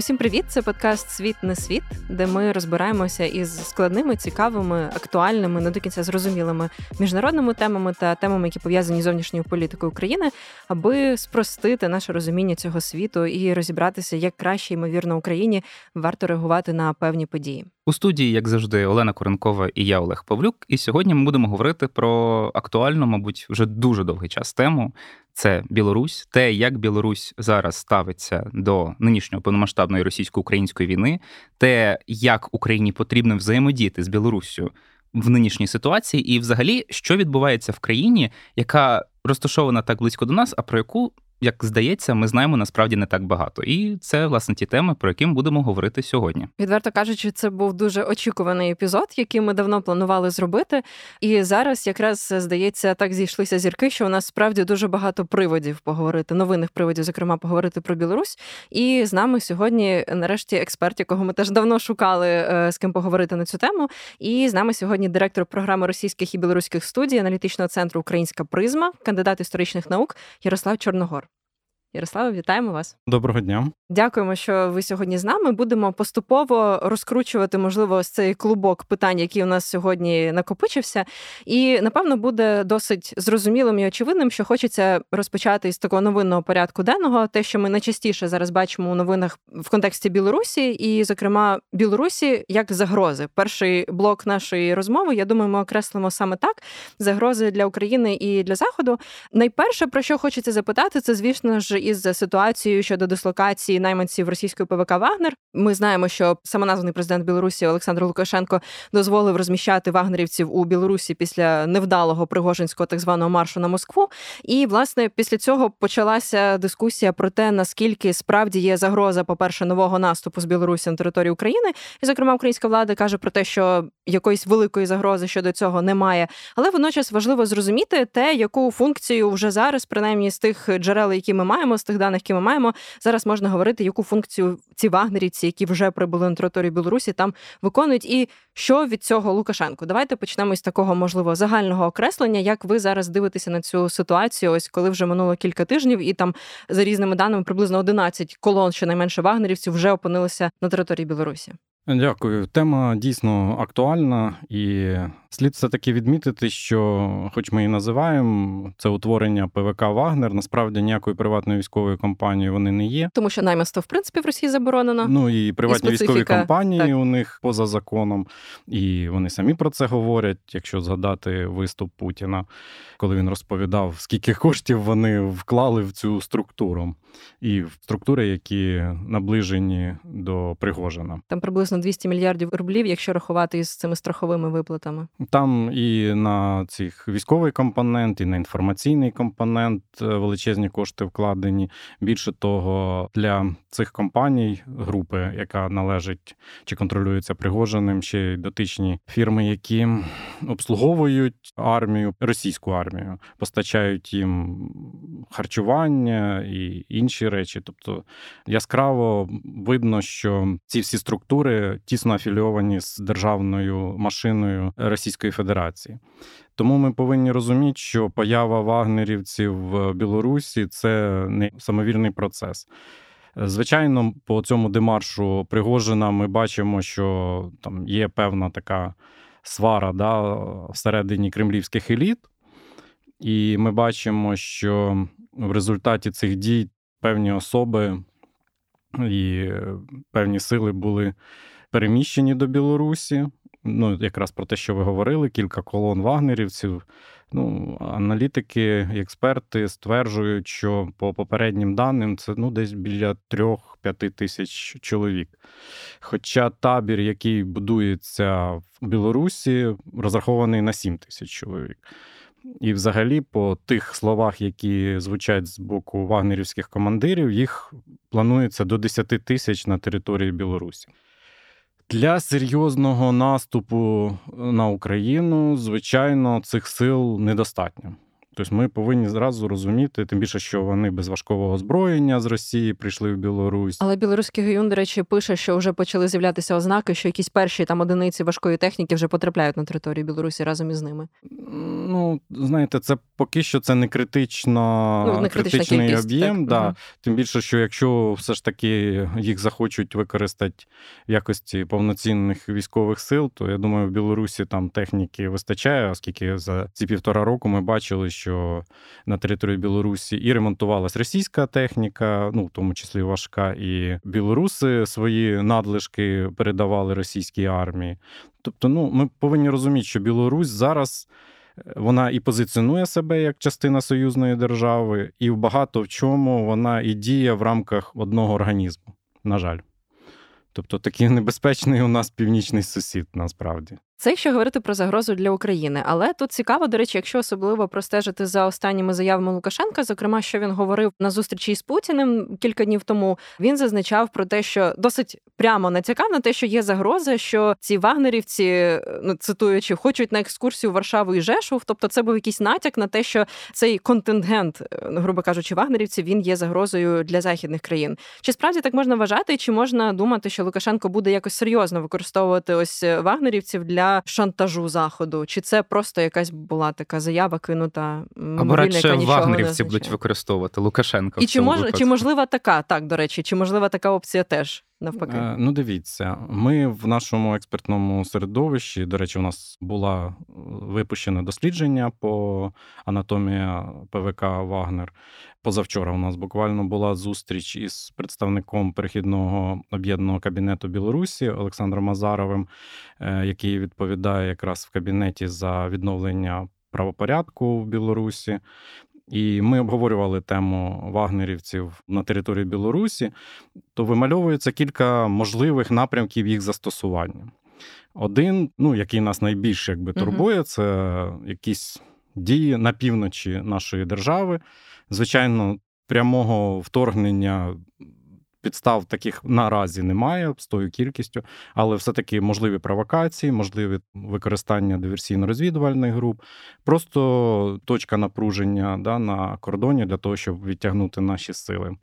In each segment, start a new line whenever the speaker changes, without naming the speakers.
Усім привіт! Це подкаст Світ не світ, де ми розбираємося із складними, цікавими, актуальними, не до кінця зрозумілими міжнародними темами та темами, які пов'язані з зовнішньою політикою України, аби спростити наше розуміння цього світу і розібратися, як краще ймовірно Україні варто реагувати на певні події.
У студії, як завжди, Олена Коренкова і я, Олег Павлюк. І сьогодні ми будемо говорити про актуальну, мабуть, вже дуже довгий час тему. Це Білорусь, те, як Білорусь зараз ставиться до нинішньої повномасштабної російсько-української війни, те, як Україні потрібно взаємодіяти з Білоруссю в нинішній ситуації, і, взагалі, що відбувається в країні, яка розташована так близько до нас, а про яку як здається, ми знаємо насправді не так багато. І це власне ті теми, про які ми будемо говорити сьогодні.
Відверто кажучи, це був дуже очікуваний епізод, який ми давно планували зробити. І зараз якраз здається, так зійшлися зірки, що у нас справді дуже багато приводів поговорити, новинних приводів, зокрема, поговорити про Білорусь. І з нами сьогодні, нарешті, експерт, якого ми теж давно шукали е, з ким поговорити на цю тему. І з нами сьогодні директор програми російських і білоруських студій аналітичного центру Українська призма, кандидат історичних наук Ярослав Чорногор. Ярославе, вітаємо вас.
Доброго дня.
Дякуємо, що ви сьогодні з нами. Будемо поступово розкручувати, можливо, цей клубок питань, який у нас сьогодні накопичився. І напевно буде досить зрозумілим і очевидним, що хочеться розпочати із такого новинного порядку денного, те, що ми найчастіше зараз бачимо у новинах в контексті Білорусі, і, зокрема, Білорусі як загрози. Перший блок нашої розмови, я думаю, ми окреслимо саме так: загрози для України і для Заходу. Найперше, про що хочеться запитати, це звісно ж із ситуацією щодо дислокації найманців російської ПВК Вагнер. Ми знаємо, що самоназваний президент Білорусі Олександр Лукашенко дозволив розміщати вагнерівців у Білорусі після невдалого пригожинського так званого маршу на Москву. І власне після цього почалася дискусія про те, наскільки справді є загроза, по перше, нового наступу з Білорусі на територію України. І, зокрема, українська влада каже про те, що якоїсь великої загрози щодо цього немає. Але водночас важливо зрозуміти те, яку функцію вже зараз, принаймні з тих джерел, які ми маємо, з тих даних, які ми маємо, зараз можна говорити, яку функцію ці вагнерівці, які вже прибули на територію Білорусі, там виконують, і що від цього Лукашенко. Давайте почнемо з такого можливо загального окреслення. Як ви зараз дивитеся на цю ситуацію? Ось коли вже минуло кілька тижнів, і там за різними даними приблизно 11 колон, щонайменше вагнерівців, вже опинилися на території Білорусі.
Дякую. Тема дійсно актуальна, і слід все таки відмітити, що, хоч ми і називаємо це утворення ПВК Вагнер, насправді ніякої приватної військової компанії вони не є.
Тому що найманство, в принципі в Росії заборонено.
Ну і приватні і військові компанії так. у них поза законом, і вони самі про це говорять. Якщо згадати виступ Путіна, коли він розповідав, скільки коштів вони вклали в цю структуру, і в структури, які наближені до Пригожина,
там приблизно 200 мільярдів рублів, якщо рахувати із цими страховими виплатами.
Там і на цих військовий компонент, і на інформаційний компонент е, величезні кошти вкладені. Більше того, для цих компаній, групи, яка належить чи контролюється Пригожиним, ще й дотичні фірми, які обслуговують армію, російську армію, постачають їм харчування і інші речі. Тобто яскраво видно, що ці всі структури тісно афілійовані з державною машиною Російської Федерації. Тому ми повинні розуміти, що поява вагнерівців в Білорусі це не самовільний процес. Звичайно, по цьому демаршу Пригожина ми бачимо, що там є певна така свара да, всередині кремлівських еліт, і ми бачимо, що в результаті цих дій певні особи і певні сили були переміщені до Білорусі. Ну, якраз про те, що ви говорили, кілька колон вагнерівців. Ну, Аналітики експерти стверджують, що по попереднім даним це ну, десь біля 3-5 тисяч чоловік. Хоча табір, який будується в Білорусі, розрахований на 7 тисяч чоловік. І, взагалі, по тих словах, які звучать з боку вагнерівських командирів, їх планується до 10 тисяч на території Білорусі. Для серйозного наступу на Україну, звичайно, цих сил недостатньо. Тобто ми повинні зразу розуміти, тим більше, що вони без важкого озброєння з Росії прийшли в Білорусь.
Але білоруський геюн, до речі, пише, що вже почали з'являтися ознаки, що якісь перші там одиниці важкої техніки вже потрапляють на територію Білорусі разом із ними.
Ну, знаєте, це поки що це не критично
ну, не
критичний
кількість,
об'єм.
Так.
Да.
Угу.
Тим більше, що якщо все ж таки їх захочуть використати в якості повноцінних військових сил, то я думаю, в Білорусі там техніки вистачає, оскільки за ці півтора року ми бачили, що на території Білорусі і ремонтувалась російська техніка, ну в тому числі важка, і білоруси свої надлишки передавали російській армії. Тобто, ну ми повинні розуміти, що Білорусь зараз. Вона і позиціонує себе як частина союзної держави, і в багато в чому вона і діє в рамках одного організму. На жаль. Тобто такий небезпечний у нас північний сусід насправді.
Це якщо говорити про загрозу для України. Але тут цікаво, до речі, якщо особливо простежити за останніми заявами Лукашенка, зокрема, що він говорив на зустрічі з Путіним кілька днів тому, він зазначав про те, що досить прямо натякав на те, що є загроза, що ці вагнерівці, ну цитуючи, хочуть на екскурсію в Варшаву і Жешув. Тобто, це був якийсь натяк на те, що цей контингент, грубо кажучи, вагнерівців, він є загрозою для західних країн. Чи справді так можна вважати, чи можна думати, що Лукашенко буде якось серйозно використовувати ось вагнерівців для шантажу заходу? Чи це просто якась була така заява кинута
Або радше вагнерівці будуть використовувати Лукашенка?
І чи може
чи
можлива така, так до речі, чи можлива така опція теж? Навпаки,
ну дивіться, ми в нашому експертному середовищі. До речі, у нас була випущене дослідження по анатомії ПВК Вагнер. Позавчора у нас буквально була зустріч із представником перехідного об'єднаного кабінету Білорусі Олександром Мазаровим, який відповідає якраз в кабінеті за відновлення правопорядку в Білорусі. І ми обговорювали тему вагнерівців на території Білорусі, то вимальовується кілька можливих напрямків їх застосування. Один, ну який нас найбільше якби турбує, це якісь дії на півночі нашої держави. Звичайно, прямого вторгнення. Підстав таких наразі немає з тою кількістю, але все-таки можливі провокації, можливі використання диверсійно-розвідувальних груп, просто точка напруження да, на кордоні для того, щоб відтягнути наші сили.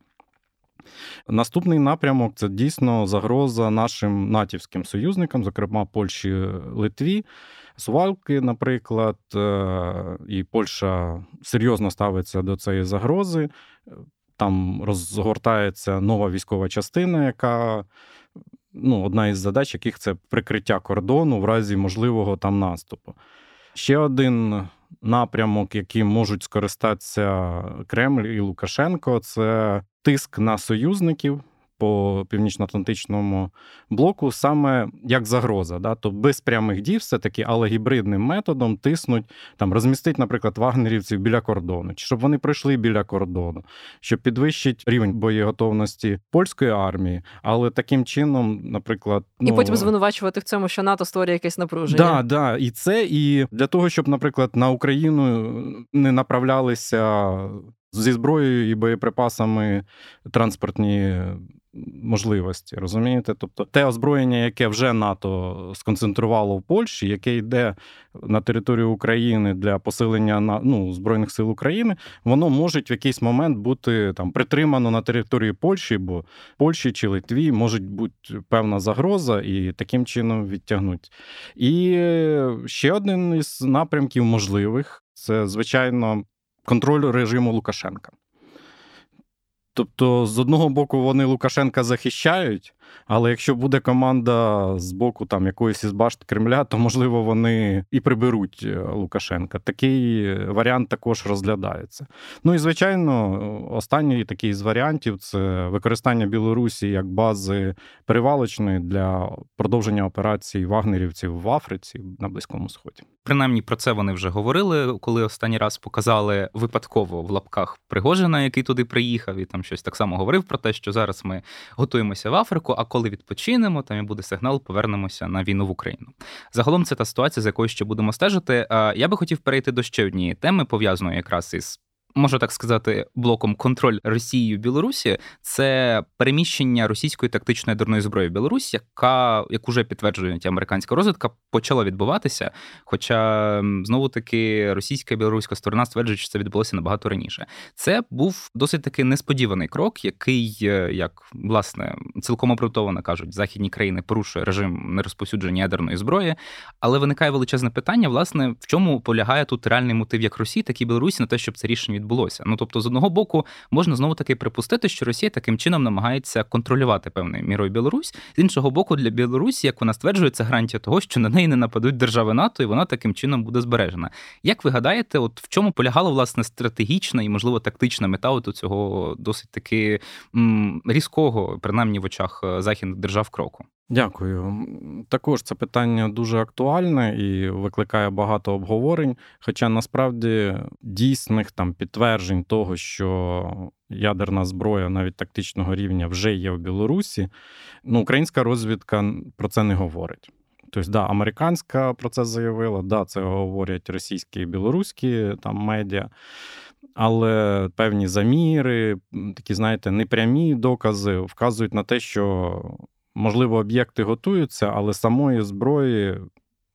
Наступний напрямок це дійсно загроза нашим натівським союзникам, зокрема Польщі Литві. Сувалки, наприклад, і Польща серйозно ставиться до цієї загрози. Там розгортається нова військова частина, яка ну, одна із задач, яких це прикриття кордону в разі можливого там наступу. Ще один напрямок, яким можуть скористатися Кремль і Лукашенко, це тиск на союзників. По північно-атлантичному блоку саме як загроза, да? то без прямих дій, все таки, але гібридним методом тиснуть там, розмістить, наприклад, вагнерівців біля кордону, чи щоб вони пройшли біля кордону, щоб підвищить рівень боєготовності польської армії, але таким чином, наприклад,
ну... і потім звинувачувати в цьому, що НАТО створює якесь напруження.
Да, да, і це і для того, щоб, наприклад, на Україну не направлялися зі зброєю і боєприпасами транспортні можливості, розумієте? Тобто те озброєння, яке вже НАТО сконцентрувало в Польщі, яке йде на територію України для посилення на ну, Збройних сил України, воно може в якийсь момент бути там притримано на території Польщі, бо Польщі чи Литві може бути певна загроза, і таким чином відтягнуть. І ще один із напрямків можливих це, звичайно, контроль режиму Лукашенка. Тобто, з одного боку, вони Лукашенка захищають, але якщо буде команда з боку там якоїсь із башт Кремля, то можливо вони і приберуть е, Лукашенка. Такий варіант також розглядається. Ну і звичайно, останній такий з варіантів це використання Білорусі як бази перевалочної для продовження операцій вагнерівців в Африці на Близькому Сході.
Принаймні про це вони вже говорили, коли останній раз показали випадково в лапках Пригожина, який туди приїхав, і там щось так само говорив про те, що зараз ми готуємося в Африку а коли відпочинемо, там і буде сигнал, повернемося на війну в Україну. Загалом це та ситуація, з якою ще будемо стежити. Я би хотів перейти до ще однієї теми, пов'язаної якраз із можна так сказати, блоком контроль Росією Білорусі це переміщення російської тактичної ядерної зброї в Білорусь, яка як уже підтверджує американська розвідка, почала відбуватися. Хоча знову таки російська і білоруська сторона стверджує, що це відбулося набагато раніше. Це був досить таки несподіваний крок, який, е, як власне цілком обґрунтовано кажуть, західні країни порушує режим нерозповсюдження ядерної зброї. Але виникає величезне питання, власне, в чому полягає тут реальний мотив як Росії, так і Білорусі на те, щоб це рішення відбулося. Ну тобто, з одного боку, можна знову таки припустити, що Росія таким чином намагається контролювати певною мірою Білорусь. З іншого боку, для Білорусі, як вона стверджує, це гарантія того, що на неї не нападуть держави НАТО, і вона таким чином буде збережена. Як ви гадаєте, от в чому полягала власне стратегічна і, можливо, тактична мета от цього досить таки м, різкого, принаймні в очах е, західних держав кроку?
Дякую. Також це питання дуже актуальне і викликає багато обговорень. Хоча насправді дійсних там підтверджень того, що ядерна зброя навіть тактичного рівня вже є в Білорусі, ну українська розвідка про це не говорить. Тобто, да, американська про це заявила, да, це говорять російські і білоруські там медіа. Але певні заміри, такі, знаєте, непрямі докази вказують на те, що можливо об'єкти готуються, але самої зброї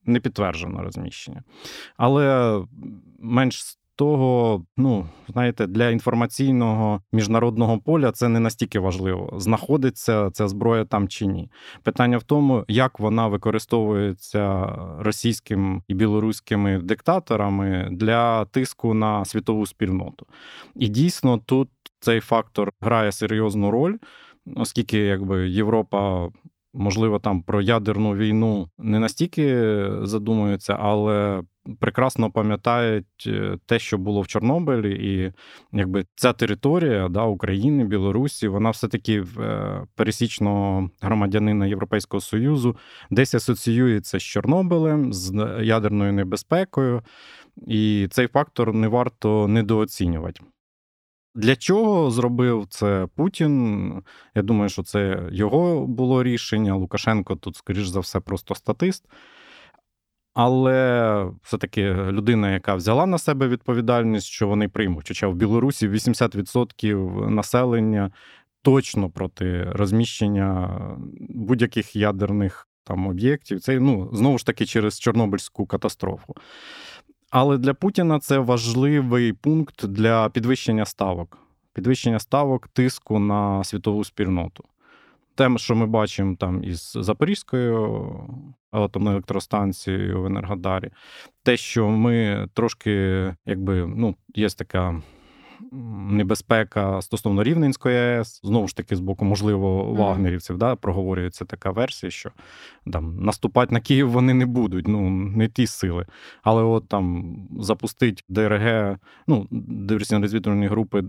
не підтверджено розміщення. Але менш з того, ну знаєте, для інформаційного міжнародного поля це не настільки важливо, знаходиться ця зброя там чи ні. Питання в тому, як вона використовується російським і білоруськими диктаторами для тиску на світову спільноту. І дійсно тут цей фактор грає серйозну роль, оскільки якби Європа можливо, там про ядерну війну не настільки задумуються, але прекрасно пам'ятають е, те, що було в Чорнобилі, і якби ця територія да, України, Білорусі, вона все-таки е, пересічного громадянина Європейського Союзу десь асоціюється з Чорнобилем, з ядерною небезпекою. І цей фактор не варто недооцінювати. Для чого зробив це Путін? Я думаю, що це його було рішення. Лукашенко тут, скоріш за все, просто статист. Але все-таки людина, яка взяла на себе відповідальність, що вони приймуть. Хоча в Білорусі 80% населення точно проти розміщення будь-яких ядерних там об'єктів. Це ну, знову ж таки через Чорнобильську катастрофу. Але для Путіна це важливий пункт для підвищення ставок, підвищення ставок тиску на світову спільноту. Те, що ми бачимо там із Запорізькою атомною електростанцією в Енергодарі, те, що ми трошки, якби ну, є така небезпека стосовно Рівненської АЕС, знову ж таки, з боку, можливо, вагнерівців, да, проговорюється така версія, що там наступати на Київ вони не будуть, ну не ті сили. Але от там запустить ДРГ, ну, диверсійно-розвідувальні групи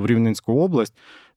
в Рівненську область.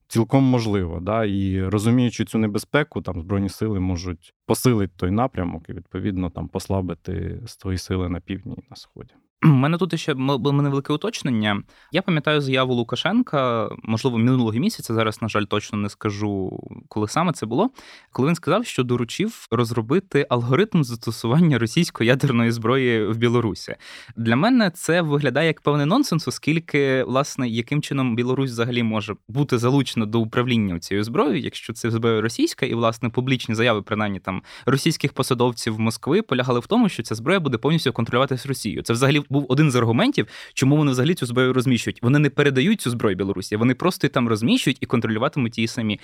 Цілком можливо, да, і розуміючи цю небезпеку, там збройні сили можуть посилити той напрямок і відповідно там послабити свої сили на півдні і на сході.
У мене тут ще було невелике уточнення. Я пам'ятаю заяву Лукашенка, можливо, минулого місяця. Зараз, на жаль, точно не скажу, коли саме це було. Коли він сказав, що доручив розробити алгоритм застосування російської ядерної зброї в Білорусі. Для мене це виглядає як певний нонсенс, оскільки, власне, яким чином Білорусь взагалі може бути залучена до управління цією зброєю, якщо це зброя російська, і власне публічні заяви, принаймні там російських посадовців Москви, полягали в тому, що ця зброя буде повністю контролюватися Росією. Це взагалі був один з аргументів, чому вони взагалі цю зброю розміщують. Вони не передають цю зброю Білорусі, вони просто там розміщують і контролюватимуть її самі.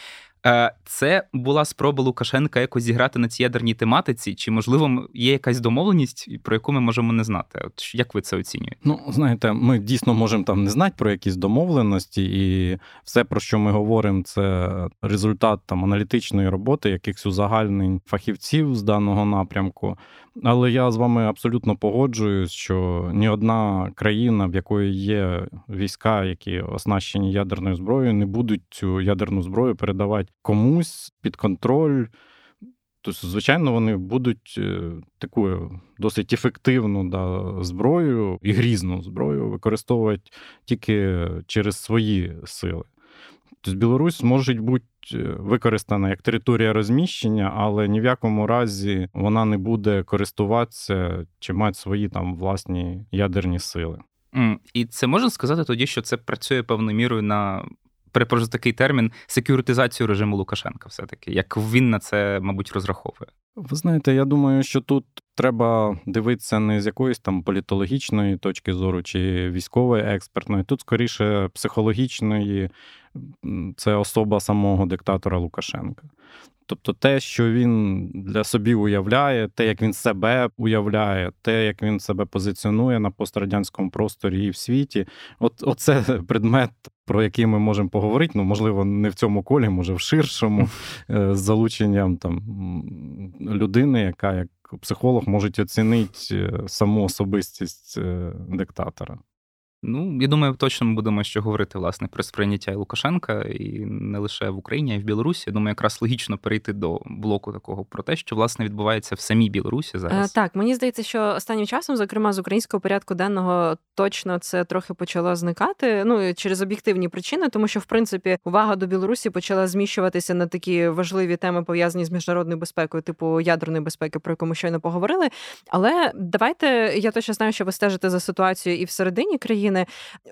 Е, це була спроба Лукашенка якось зіграти на цій ядерній тематиці, чи можливо є якась домовленість, про яку ми можемо не знати? От як ви це оцінюєте?
Ну знаєте, ми дійсно можемо там не знати про якісь домовленості, і все, про що ми говоримо, це результат там аналітичної роботи, якихось узагальнень фахівців з даного напрямку. Але я з вами абсолютно погоджуюсь, що ні одна країна, в якої є війська, які оснащені ядерною зброєю, не будуть цю ядерну зброю передавати комусь під контроль. Тобто, звичайно, вони будуть е, такою досить ефективну да, зброю і грізну зброю використовувати тільки через свої сили. Тобто Білорусь може бути е, використана як територія розміщення, але ні в якому разі вона не буде користуватися чи мати свої там власні ядерні сили.
І це можна сказати тоді, що це працює певною мірою на перепрошую такий термін секюритизацію режиму Лукашенка, все таки, як він на це, мабуть, розраховує.
Ви знаєте, я думаю, що тут треба дивитися не з якоїсь там політологічної точки зору чи військової експертної, тут скоріше психологічної, це особа самого диктатора Лукашенка. Тобто те, що він для собі уявляє, те, як він себе уявляє, те, як він себе позиціонує на пострадянському просторі і в світі, от оце предмет, про які ми можемо поговорити. Ну, можливо, не в цьому колі, може в ширшому, е, з залученням там людини, яка як психолог може оцінити е, саму особистість е, диктатора.
Ну, я думаю, точно ми будемо ще говорити власне про сприйняття Лукашенка і не лише в Україні, а й в Білорусі. Я думаю, якраз логічно перейти до блоку такого про те, що власне відбувається в самій Білорусі е, зараз.
Так, мені здається, що останнім часом, зокрема з українського порядку денного, точно це трохи почало зникати. Ну через об'єктивні причини, тому що в принципі увага до Білорусі почала зміщуватися на такі важливі теми, пов'язані з міжнародною безпекою, типу ядерної безпеки, про яку ми щойно поговорили. Але давайте я точно знаю, що ви стежите за ситуацією і всередині країни. України.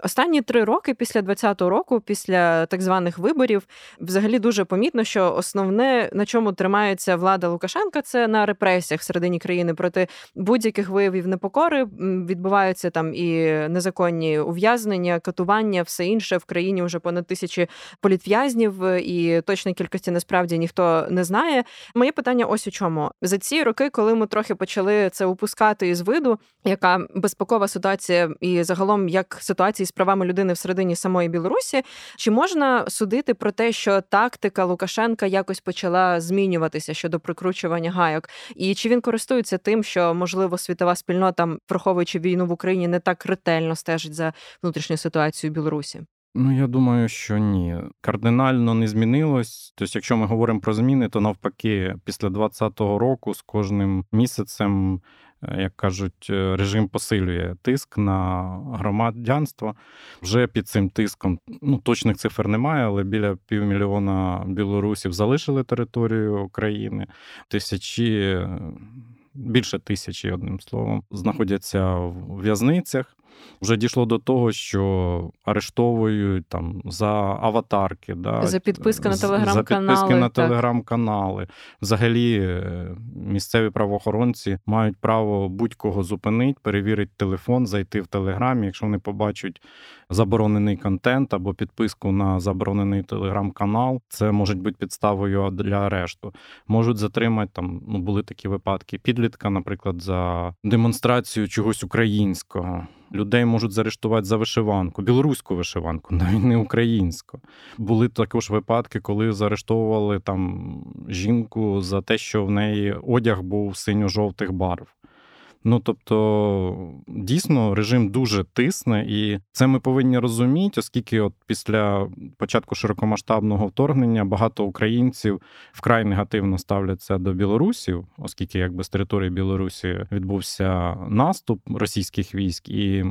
Останні три роки після 20-го року, після так званих виборів, взагалі дуже помітно, що основне на чому тримається влада Лукашенка, це на репресіях всередині країни проти будь-яких виявів непокори. Відбуваються там і незаконні ув'язнення, катування, все інше в країні вже понад тисячі політв'язнів, і точної кількості насправді ніхто не знає. Моє питання ось у чому за ці роки, коли ми трохи почали це упускати із виду, яка безпекова ситуація і загалом як ситуації з правами людини всередині самої Білорусі. Чи можна судити про те, що тактика Лукашенка якось почала змінюватися щодо прикручування гайок? І чи він користується тим, що можливо світова спільнота, враховуючи війну в Україні, не так ретельно стежить за внутрішньою ситуацією в Білорусі?
Ну, я думаю, що ні. Кардинально не змінилось. Тобто, якщо ми говоримо про зміни, то навпаки, після 2020 року з кожним місяцем як кажуть, е, режим посилює тиск на громадянство. Вже під цим тиском ну точних цифр немає, але біля півмільйона білорусів залишили територію України. Тисячі. Більше тисячі, одним словом, знаходяться в в'язницях. Вже дійшло до того, що арештовують там за аватарки, да,
за підписки на телеграм-канали.
За підписки на телеграм-канали. Взагалі, е, місцеві правоохоронці мають право будь-кого зупинити, перевірити телефон, зайти в телеграмі, якщо вони побачать заборонений контент або підписку на заборонений телеграм-канал, це може бути підставою для арешту. Можуть затримати там, ну були такі випадки, підлітка, наприклад, за демонстрацію чогось українського. Людей можуть заарештувати за вишиванку, білоруську вишиванку, навіть не українську. Були також випадки, коли заарештовували там жінку за те, що в неї одяг був синьо-жовтих барв. Ну тобто, дійсно, режим дуже тисне, і це ми повинні розуміти, оскільки, от після початку широкомасштабного вторгнення багато українців вкрай негативно ставляться до білорусів, оскільки якби з території Білорусі відбувся наступ російських військ і.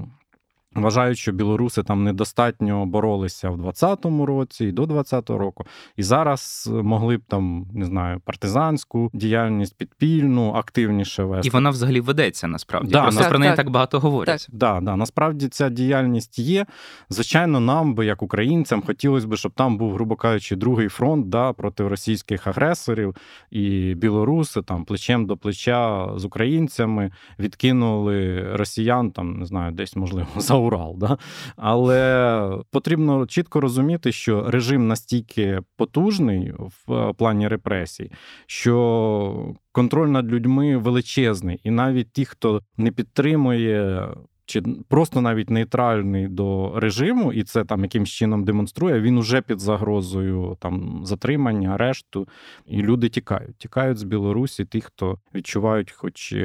Вважають, що білоруси там недостатньо боролися в 20-му році і до 20-го року, і зараз могли б там не знаю партизанську діяльність підпільну активніше вести.
І вона взагалі ведеться насправді. Да, Просто так, про неї так, так багато говорять.
Так, да, да, насправді ця діяльність є. Звичайно, нам би, як українцям, хотілося б, щоб там був, грубо кажучи, другий фронт да, проти російських агресорів і білоруси там плечем до плеча з українцями відкинули росіян, там не знаю, десь можливо за. Урал. Да? Але потрібно чітко розуміти, що режим настільки потужний в е, плані репресій, що контроль над людьми величезний, і навіть ті, хто не підтримує. Чи просто навіть нейтральний до режиму, і це там якимсь чином демонструє, він уже під загрозою там затримання, арешту, і люди тікають. Тікають з Білорусі, ті, хто відчувають, хоч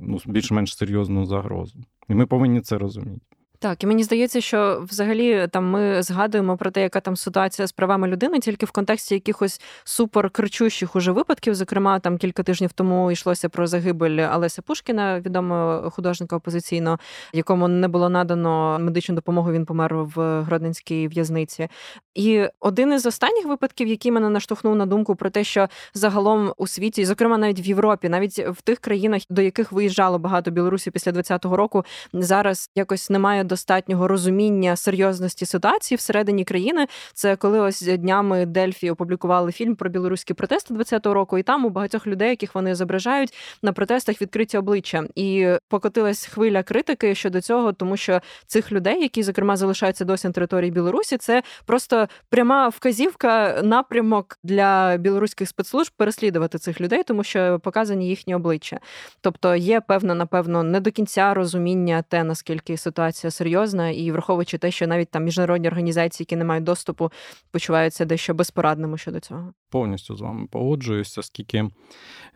ну, більш-менш серйозну загрозу. І ми повинні це розуміти.
Так, і мені здається, що взагалі там ми згадуємо про те, яка там ситуація з правами людини, тільки в контексті якихось супер кричущих уже випадків. Зокрема, там кілька тижнів тому йшлося про загибель Олеся Пушкіна, відомого художника опозиційного, якому не було надано медичну допомогу. Він помер в Гродненській в'язниці. І один із останніх випадків, який мене наштовхнув на думку про те, що загалом у світі, зокрема навіть в Європі, навіть в тих країнах, до яких виїжджало багато білорусів після 20-го року, зараз якось немає достатнього розуміння серйозності ситуації всередині країни. Це коли ось днями Дельфі опублікували фільм про білоруські протести 20-го року, і там у багатьох людей, яких вони зображають на протестах, відкриті обличчя, і покотилась хвиля критики щодо цього, тому що цих людей, які зокрема залишаються досі на території Білорусі, це просто пряма вказівка, напрямок для білоруських спецслужб переслідувати цих людей, тому що показані їхні обличчя. Тобто є певна, напевно, не до кінця розуміння те, наскільки ситуація серйозна, і враховуючи те, що навіть там міжнародні організації, які не мають доступу, почуваються дещо безпорадними щодо цього.
Повністю з вами погоджуюся, оскільки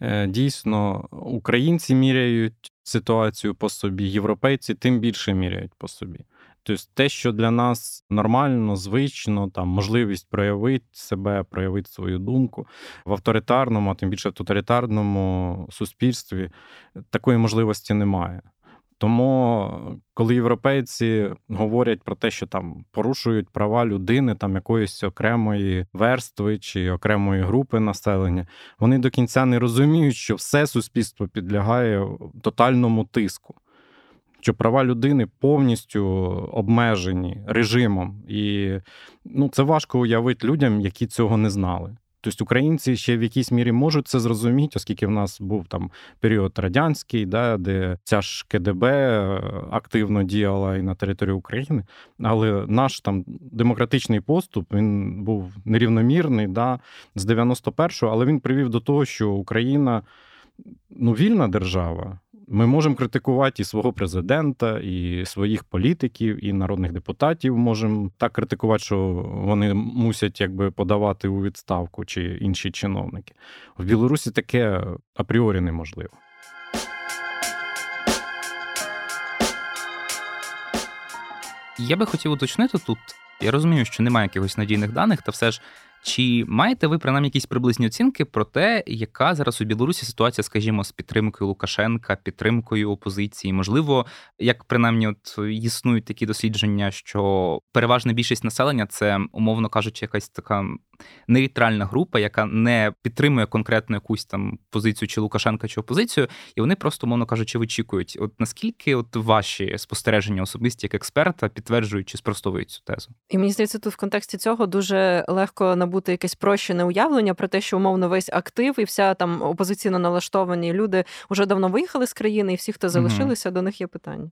е, дійсно українці міряють ситуацію по собі, європейці тим більше міряють по собі. Тобто те, що для нас нормально, звично, там можливість проявити себе, проявити свою думку в авторитарному, а тим більше в тоталітарному суспільстві, такої можливості немає. Тому, коли європейці говорять про те, що там порушують права людини, там якоїсь окремої верстви чи окремої групи населення, вони до кінця не розуміють, що все суспільство підлягає тотальному тиску що права людини повністю обмежені режимом, і ну, це важко уявити людям, які цього не знали. Тобто українці ще в якійсь мірі можуть це зрозуміти, оскільки в нас був там період радянський, да, де ця ж КДБ е, активно діяла і на території України. Але наш там демократичний поступ він був нерівномірний да, з 91-го, але він привів до того, що Україна ну, вільна держава. Ми можемо критикувати і свого президента, і своїх політиків, і народних депутатів. Можемо так критикувати, що вони мусять якби подавати у відставку чи інші чиновники. В Білорусі таке апріорі неможливо.
Я би хотів уточнити тут. Я розумію, що немає якихось надійних даних, та все ж чи маєте ви принаймні якісь приблизні оцінки про те, яка зараз у Білорусі ситуація, скажімо, з підтримкою Лукашенка, підтримкою опозиції? Можливо, як принаймні от існують такі дослідження, що переважна більшість населення це, умовно кажучи, якась така нейтральна група, яка не підтримує конкретно якусь там позицію чи Лукашенка, чи опозицію, і вони просто, умовно кажучи, вичікують. От наскільки от ваші спостереження особисті як експерта підтверджують чи спростовують цю тезу?
І мені здається, тут в контексті цього дуже легко набути якесь прощене уявлення про те, що умовно весь актив і вся там опозиційно налаштовані люди вже давно виїхали з країни, і всі, хто залишилися, угу. до них є питання.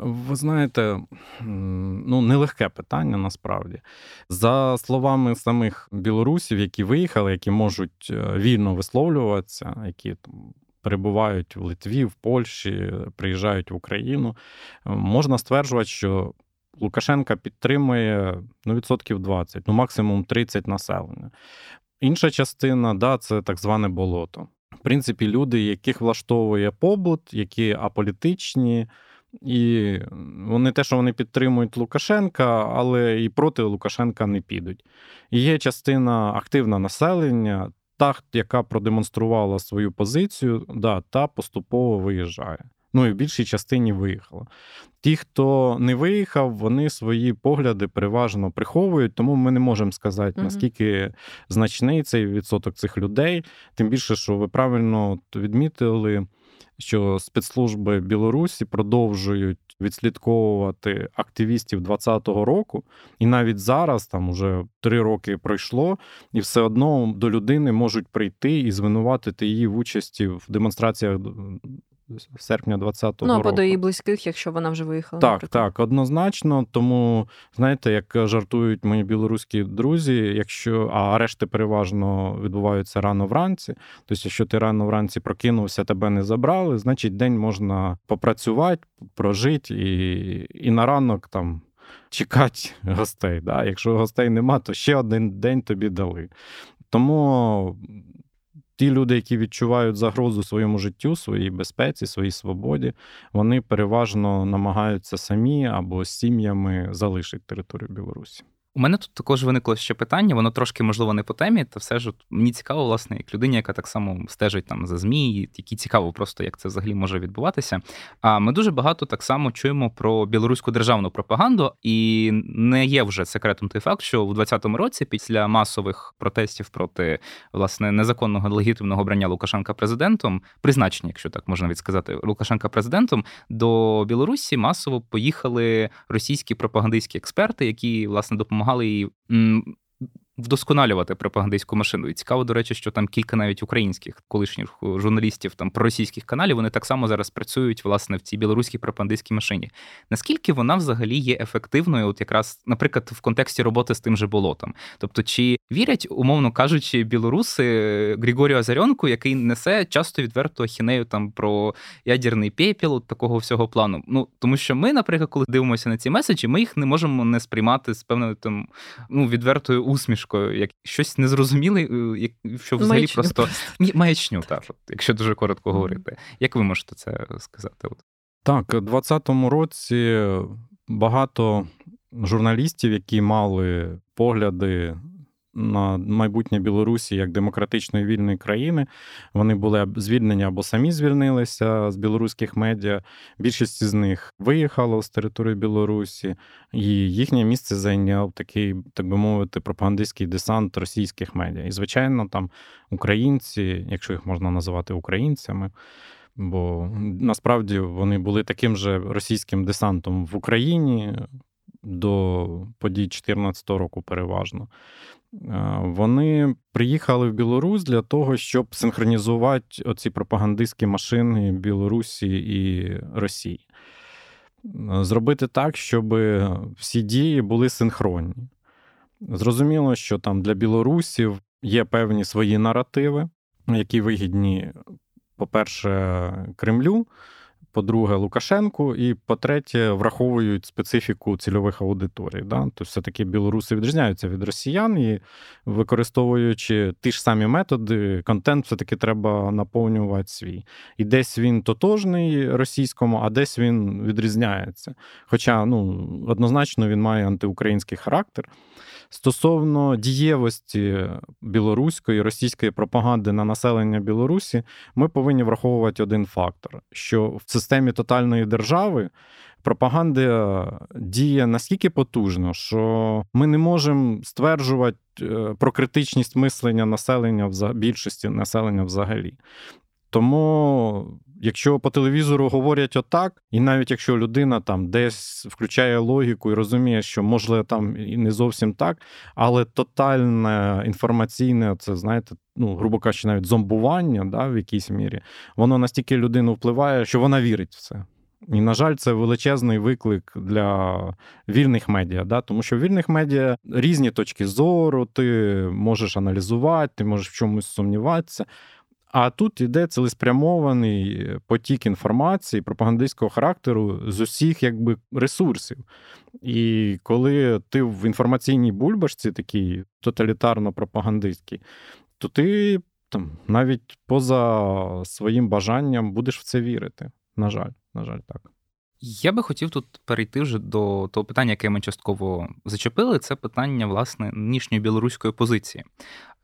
Ви знаєте, ну нелегке питання насправді. За словами самих білорусів, які виїхали, які можуть е, вільно висловлюватися, які там перебувають в Литві, в Польщі, приїжджають в Україну, можна стверджувати, що Лукашенка підтримує ну, відсотків 20, ну максимум 30 населення. Інша частина, да, це так зване болото. В принципі, люди, яких влаштовує побут, які аполітичні. І вони те, що вони підтримують Лукашенка, але і проти Лукашенка не підуть. І є частина активна населення, та, яка продемонструвала свою позицію, да, та поступово виїжджає. Ну і в більшій частині виїхала. Ті, хто не виїхав, вони свої погляди переважно приховують, тому ми не можемо сказати, наскільки значний цей відсоток цих людей. Тим більше, що ви правильно відмітили що спецслужби Білорусі продовжують відслідковувати активістів 2020 року, і навіть зараз, там уже три роки пройшло, і все одно до людини можуть прийти і звинуватити її в участі в демонстраціях серпня 20-го
ну,
або
до її близьких, якщо вона вже виїхала.
Так, наприклад. так, однозначно. Тому, знаєте, як жартують мої білоруські друзі, якщо а арешти переважно відбуваються рано вранці, тобто, якщо ти рано вранці прокинувся, тебе не забрали, значить день можна попрацювати, прожити і, і на ранок там. Чекати гостей. Да? Якщо гостей нема, то ще один день тобі дали. Тому ті люди, які відчувають загрозу своєму життю, своїй безпеці, своїй свободі, вони переважно намагаються самі або з сім'ями залишити територію Білорусі.
У мене тут також виникло ще питання, воно трошки, можливо, не по темі, та все ж мені цікаво, власне, як людині, яка так само стежить там за ЗМІ, які цікаво просто, як це взагалі може відбуватися. А ми дуже багато так само чуємо про білоруську державну пропаганду, і не є вже секретом той факт, що у 2020 році, після масових протестів проти власне незаконного легітимного обрання Лукашенка президентом, призначення, якщо так можна відсказати, Лукашенка президентом, до Білорусі масово поїхали російські пропагандистські експерти, які власне допомагали допомагали їй вдосконалювати пропагандистську машину. І цікаво, до речі, що там кілька навіть українських колишніх журналістів там проросійських каналів вони так само зараз працюють власне в цій білоруській пропагандистській машині. Наскільки вона взагалі є ефективною, от якраз, наприклад, в контексті роботи з тим же болотом? Тобто, чи вірять, умовно кажучи, білоруси Григорію Азарьонку, який несе часто відверто ахінею там про ядерний пепіл, от такого всього плану? Ну тому що ми, наприклад, коли дивимося на ці меседжі, ми їх не можемо не сприймати з певною там ну відвертою усмішкою важко, як щось незрозуміле, як що взагалі маячню просто маячню, так, от, якщо дуже коротко говорити. Як ви можете це сказати? От?
Так, у 2020 році багато журналістів, які мали погляди на майбутнє Білорусі як демократичної вільної країни. Вони були звільнені або самі звільнилися з білоруських медіа. Більшість з них виїхало з території Білорусі, і їхнє місце зайняв такий, так би мовити, пропагандистський десант російських медіа. І, звичайно, там українці, якщо їх можна називати українцями. Бо насправді вони були таким же російським десантом в Україні до подій 2014 року, переважно. Вони приїхали в Білорусь для того, щоб синхронізувати оці пропагандистські машини Білорусі і Росії. Зробити так, щоб всі дії були синхронні. Зрозуміло, що там для білорусів є певні свої наративи, які вигідні, по-перше, Кремлю по-друге, Лукашенку, і по-третє, враховують специфіку цільових аудиторій. Да? Тобто, все-таки білоруси відрізняються від росіян, і використовуючи ті ж самі методи, контент все-таки треба наповнювати свій. І десь він тотожний російському, а десь він відрізняється. Хоча ну, однозначно він має антиукраїнський характер. Стосовно дієвості білоруської російської пропаганди на населення Білорусі, ми повинні враховувати один фактор: що в системі тотальної держави пропаганда діє настільки потужно, що ми не можемо стверджувати е, про критичність мислення населення в більшості населення взагалі. Тому, якщо по телевізору говорять отак, і навіть якщо людина там десь включає логіку і розуміє, що можливо там і не зовсім так, але тотальне інформаційне, це знаєте, ну, грубо кажучи, навіть зомбування да, в якійсь мірі, воно настільки людину впливає, що вона вірить в це. І, на жаль, це величезний виклик для вільних медіа, да? тому що в вільних медіа різні точки зору, ти можеш аналізувати, ти можеш в чомусь сумніватися. А тут іде цілеспрямований потік інформації пропагандистського характеру з усіх якби ресурсів. І коли ти в інформаційній бульбашці, такій тоталітарно-пропагандистській, то ти там навіть поза своїм бажанням будеш в це вірити. На жаль, на жаль, так.
Я би хотів тут перейти вже до того питання, яке ми частково зачепили. Це питання власне нинішньої білоруської позиції.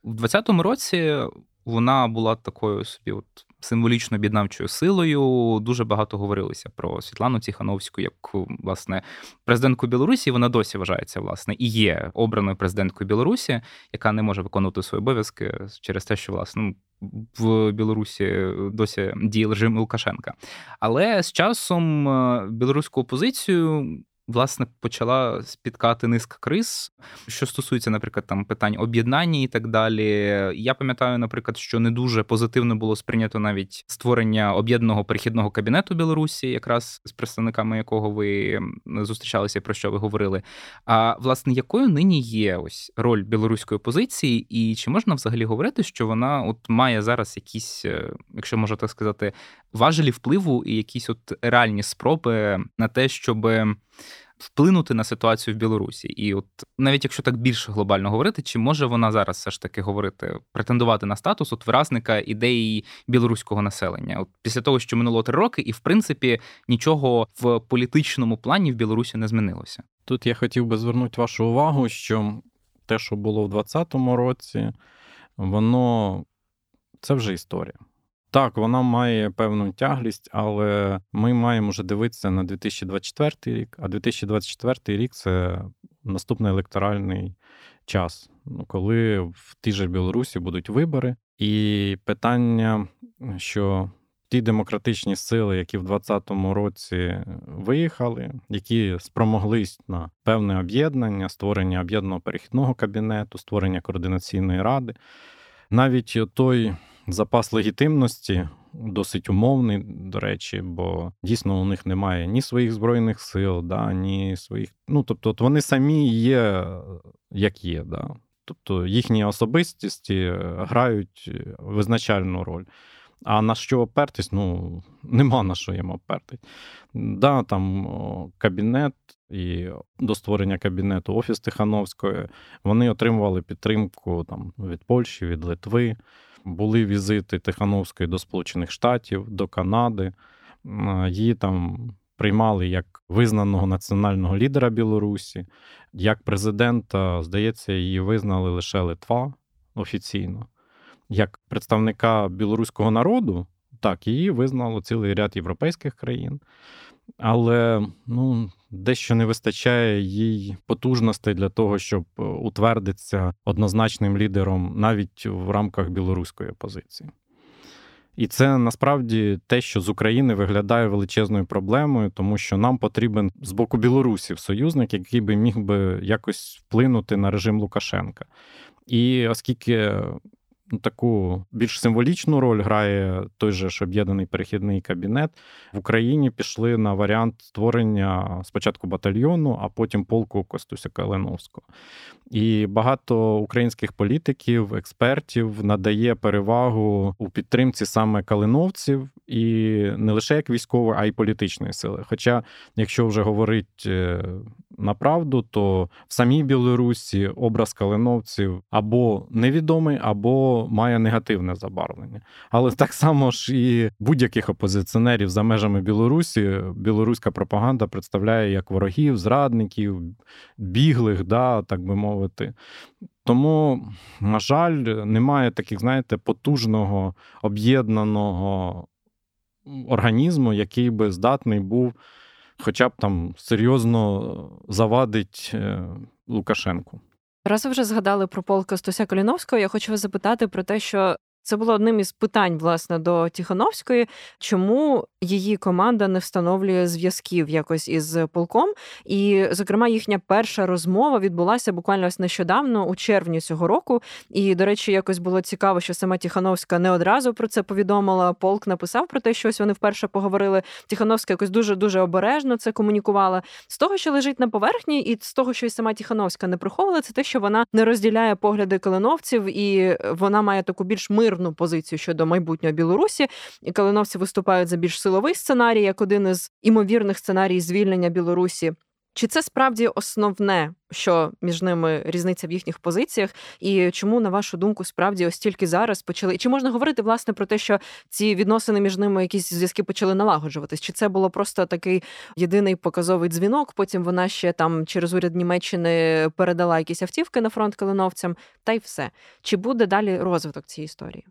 У 2020 році вона була такою собі, от символічно об'єднавчою силою. Дуже багато говорилося про Світлану Ціхановську, як власне президентку Білорусі. Вона досі вважається власне і є обраною президенткою Білорусі, яка не може виконувати свої обов'язки через те, що власне ну, в Білорусі досі діє режим Лукашенка. Але з часом е, білоруську опозицію власне почала спіткати низка криз, що стосується, наприклад, там питань об'єднання і так далі. Я пам'ятаю, наприклад, що не дуже позитивно було сприйнято навіть створення об'єднаного перехідного кабінету Білорусі, якраз з представниками якого ви зустрічалися, про що ви говорили. А власне, якою нині є ось роль білоруської позиції, і чи можна взагалі говорити, що вона от має зараз якісь, е, якщо можна так сказати, важелі впливу і якісь от реальні спроби на те, щоб вплинути на ситуацію в Білорусі. І от навіть якщо так більш глобально говорити, чи може вона зараз все ж таки говорити, претендувати на статус от виразника ідеї білоруського населення? От після того, що минуло три роки, і в принципі нічого в політичному плані в Білорусі не змінилося.
Тут я хотів би звернути вашу увагу, що те, що було в 2020 році, воно це вже історія. Так, вона має певну тяглість, але ми маємо вже дивитися на 2024 рік, а 2024 рік це наступний електоральний час, ну, коли в тій же Білорусі будуть вибори. І питання, що ті демократичні сили, які в 2020 році виїхали, які спромоглись на певне об'єднання, створення об'єднаного перехідного кабінету, створення координаційної ради, навіть той запас легітимності. Досить умовний, до речі, бо дійсно у них немає ні своїх збройних сил, да, ні своїх. Ну, тобто, вони самі є, як є. Да. Тобто їхні особистості грають визначальну роль. А на що опертись? Ну, нема на що їм опертись. Да, там кабінет і до створення кабінету Офіс Тихановської вони отримували підтримку там від Польщі, від Литви. Були візити Тихановської до Сполучених Штатів, до Канади. Її там приймали як визнаного національного лідера Білорусі, як президента, здається, її визнали лише Литва офіційно. Як представника білоруського народу, так, її визнало цілий ряд європейських країн. Але ну, дещо не вистачає їй потужностей для того, щоб е, утвердитися однозначним лідером навіть в рамках білоруської опозиції. І це насправді те, що з України виглядає величезною проблемою, тому що нам потрібен з боку Білорусі союзник, який би міг би якось вплинути на режим Лукашенка. І оскільки таку більш символічну роль грає той же ж об'єднаний перехідний кабінет. В Україні пішли на варіант створення спочатку батальйону, а потім полку Костуся Калиновського. І багато українських політиків, експертів надає перевагу у підтримці саме калиновців, і не лише як військової, а й політичної сили. Хоча, якщо вже говорить е, на правду, то в самій Білорусі образ калиновців або невідомий, або має негативне забарвлення. Але так само ж і будь-яких опозиціонерів за межами Білорусі білоруська пропаганда представляє як ворогів, зрадників, біглих, да, так би мовити. Тому, на жаль, немає таких, знаєте, потужного об'єднаного організму, який би здатний був хоча б там серйозно завадить е, Лукашенку.
Раз ви вже згадали про полка Стося Коліновського, я хочу вас запитати про те, що це було одним із питань власне до Тихановської, чому її команда не встановлює зв'язків якось із полком. І, зокрема, їхня перша розмова відбулася буквально ось нещодавно, у червні цього року. І, до речі, якось було цікаво, що сама Тихановська не одразу про це повідомила. Полк написав про те, що ось вони вперше поговорили. Тихановська якось дуже дуже обережно це комунікувала. З того, що лежить на поверхні, і з того, що і сама Тихановська не приховувала, це те, що вона не розділяє погляди калиновців, і вона має таку більш мирну позицію щодо майбутнього Білорусі. І Калиновці виступають за більш силовий сценарій, як один із імовірних сценарій звільнення Білорусі. Чи це справді основне, що між ними різниця в їхніх позиціях, і чому, на вашу думку, справді ось тільки зараз почали? Чи можна говорити власне про те, що ці відносини між ними якісь зв'язки почали налагоджуватись? Чи це було просто такий єдиний показовий дзвінок? Потім вона ще там через уряд Німеччини передала якісь автівки на фронт калиновцям, та й все. Чи буде далі розвиток цієї історії?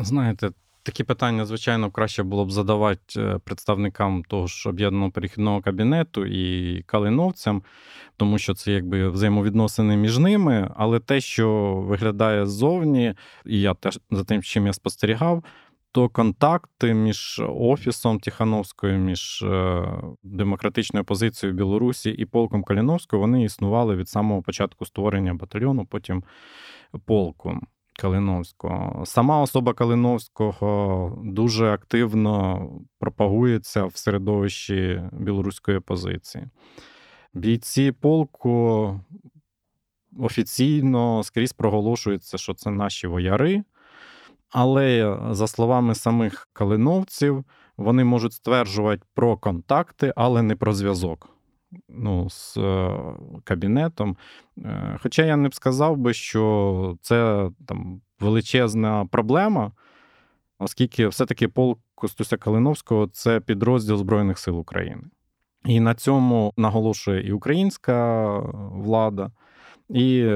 Знаєте, такі питання, звичайно, краще було б задавати е, представникам того ж об'єднаного перехідного кабінету і калиновцям, тому що це якби взаємовідносини між ними. Але те, що виглядає ззовні, і я теж за тим, чим я спостерігав. То контакти між офісом Тихановської, між е, демократичною опозицією Білорусі і полком Каліновського вони існували від самого початку створення батальйону, потім полку. Калиновського. Сама особа Калиновського дуже активно пропагується в середовищі білоруської опозиції. Бійці полку офіційно скрізь проголошується, що це наші вояри. Але, за словами самих калиновців, вони можуть стверджувати про контакти, але не про зв'язок. Ну, з е, кабінетом. Хоча я не б сказав би, що це там величезна проблема, оскільки все-таки полк Костуся Калиновського це підрозділ Збройних сил України. І на цьому наголошує і українська влада, і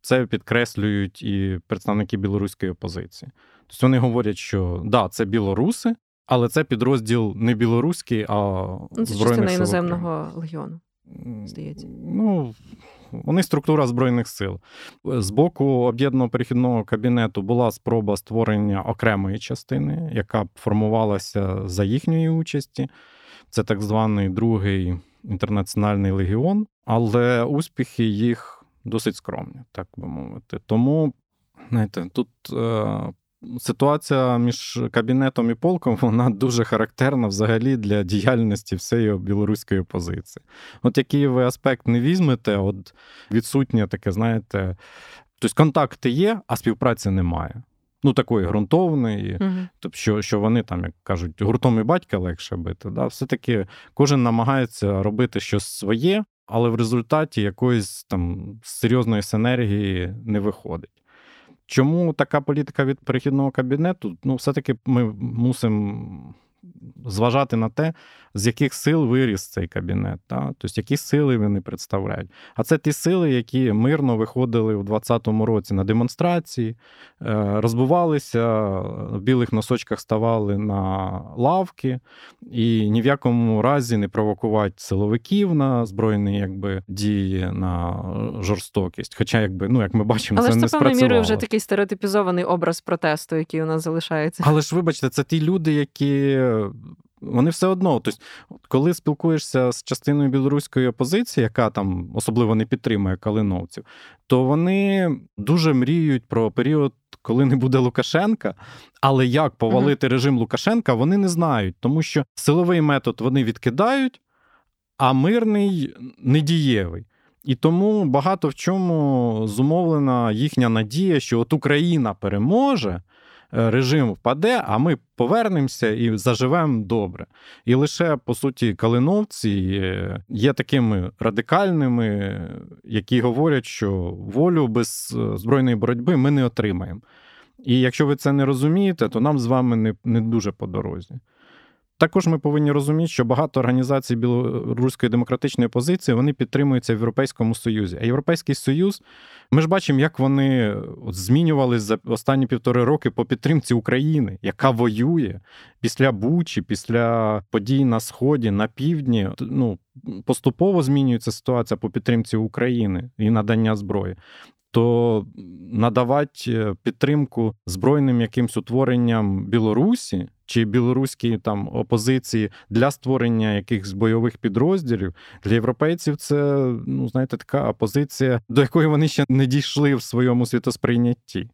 це підкреслюють і представники білоруської опозиції. Тобто вони говорять, що да, це білоруси, але це підрозділ не білоруський, а
ну, це частина іноземного легіону. Здається.
Ну, вони структура Збройних сил. З боку об'єднаного перехідного кабінету була спроба створення окремої частини, яка б формувалася за їхньої участі. Це так званий другий інтернаціональний легіон, але успіхи їх досить скромні, так би мовити. Тому, знаєте, тут е, ситуація між кабінетом і полком вона дуже характерна взагалі для діяльності всієї білоруської опозиції. От який ви аспект не візьмете, от відсутнє таке, знаєте, тобто контакти є, а співпраці немає. Ну, такої ґрунтовної, uh тобто, що що вони там, як кажуть, гуртом і батька легше бити. Да? Все-таки кожен намагається робити щось своє, але в результаті якоїсь там серйозної синергії не виходить. Чому така політика від перехідного кабінету? Ну, все-таки ми мусимо зважати на те, з яких сил виріс цей кабінет, та? тобто які сили вони представляють. А це ті сили, які мирно виходили в 2020 році на демонстрації, е, розбивалися, в білих носочках ставали на лавки, і ні в якому разі не провокувати силовиків на збройні якби, дії на жорстокість. Хоча, якби, ну, як ми бачимо,
Але
це
ж
не
це певною мірою вже такий стереотипізований образ протесту, який у нас залишається.
Але ж вибачте, це ті люди, які вони все одно. Тобто, коли спілкуєшся з частиною білоруської опозиції, яка там особливо не підтримує калиновців, то вони дуже мріють про період, коли не буде Лукашенка. Але як повалити uh режим Лукашенка, вони не знають, тому що силовий метод вони відкидають, а мирний недієвий. І тому багато в чому зумовлена їхня надія, що от Україна переможе. Е, режим впаде, а ми повернемося і заживемо добре. І лише по суті калиновці е, є такими радикальними, які говорять, що волю без е, збройної боротьби ми не отримаємо. І якщо ви це не розумієте, то нам з вами не, не дуже по дорозі. Також ми повинні розуміти, що багато організацій білоруської демократичної опозиції вони підтримуються в Європейському Союзі. А Європейський Союз, ми ж бачимо, як вони змінювалися за останні півтори роки по підтримці України, яка воює після Бучі, після подій на Сході, на півдні. Ну поступово змінюється ситуація по підтримці України і надання зброї то надавати е, підтримку збройним якимсь утворенням Білорусі чи білоруській там опозиції для створення якихось бойових підрозділів для європейців це ну знаєте така опозиція, до якої вони ще не дійшли в своєму світосприйнятті.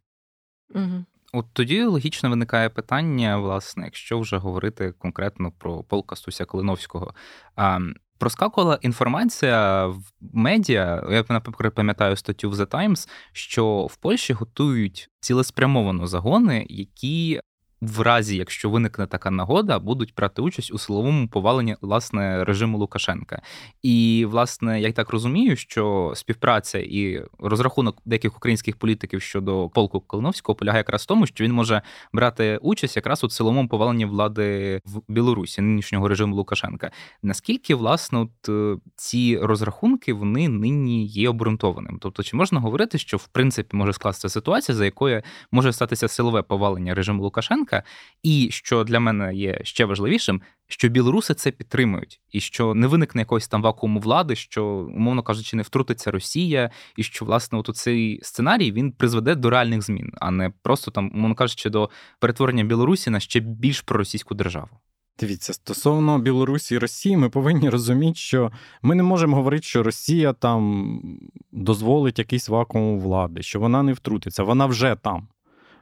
Угу. От тоді логічно виникає питання, власне, якщо вже говорити конкретно про полка Стуся Калиновського. А Проскакувала інформація в медіа. Я наприклад, пам'ятаю статтю в The Times, що в Польщі готують цілеспрямовано загони, які в разі, якщо виникне така нагода, будуть брати участь у силовому поваленні власне режиму Лукашенка. І, власне, я так розумію, що співпраця і розрахунок деяких українських політиків щодо полку Калиновського полягає якраз в тому, що він може брати участь якраз у силовому поваленні влади в Білорусі, нинішнього режиму Лукашенка. Наскільки власне от е, ці розрахунки вони нині є обґрунтованим? Тобто, чи можна говорити, що в принципі може скластися ситуація, за якою може статися силове повалення режиму Лукашенка? Лукашенка, і що для мене є ще важливішим, що білоруси це підтримують, і що не виникне якогось там вакууму влади, що, умовно кажучи, не втрутиться Росія, і що власне от цей сценарій він призведе до реальних змін, а не просто там, умовно кажучи, до перетворення Білорусі на ще більш проросійську державу.
Дивіться, стосовно Білорусі і Росії, ми повинні розуміти, що ми не можемо говорити, що Росія там дозволить якийсь вакуум влади, що вона не втрутиться, вона вже там.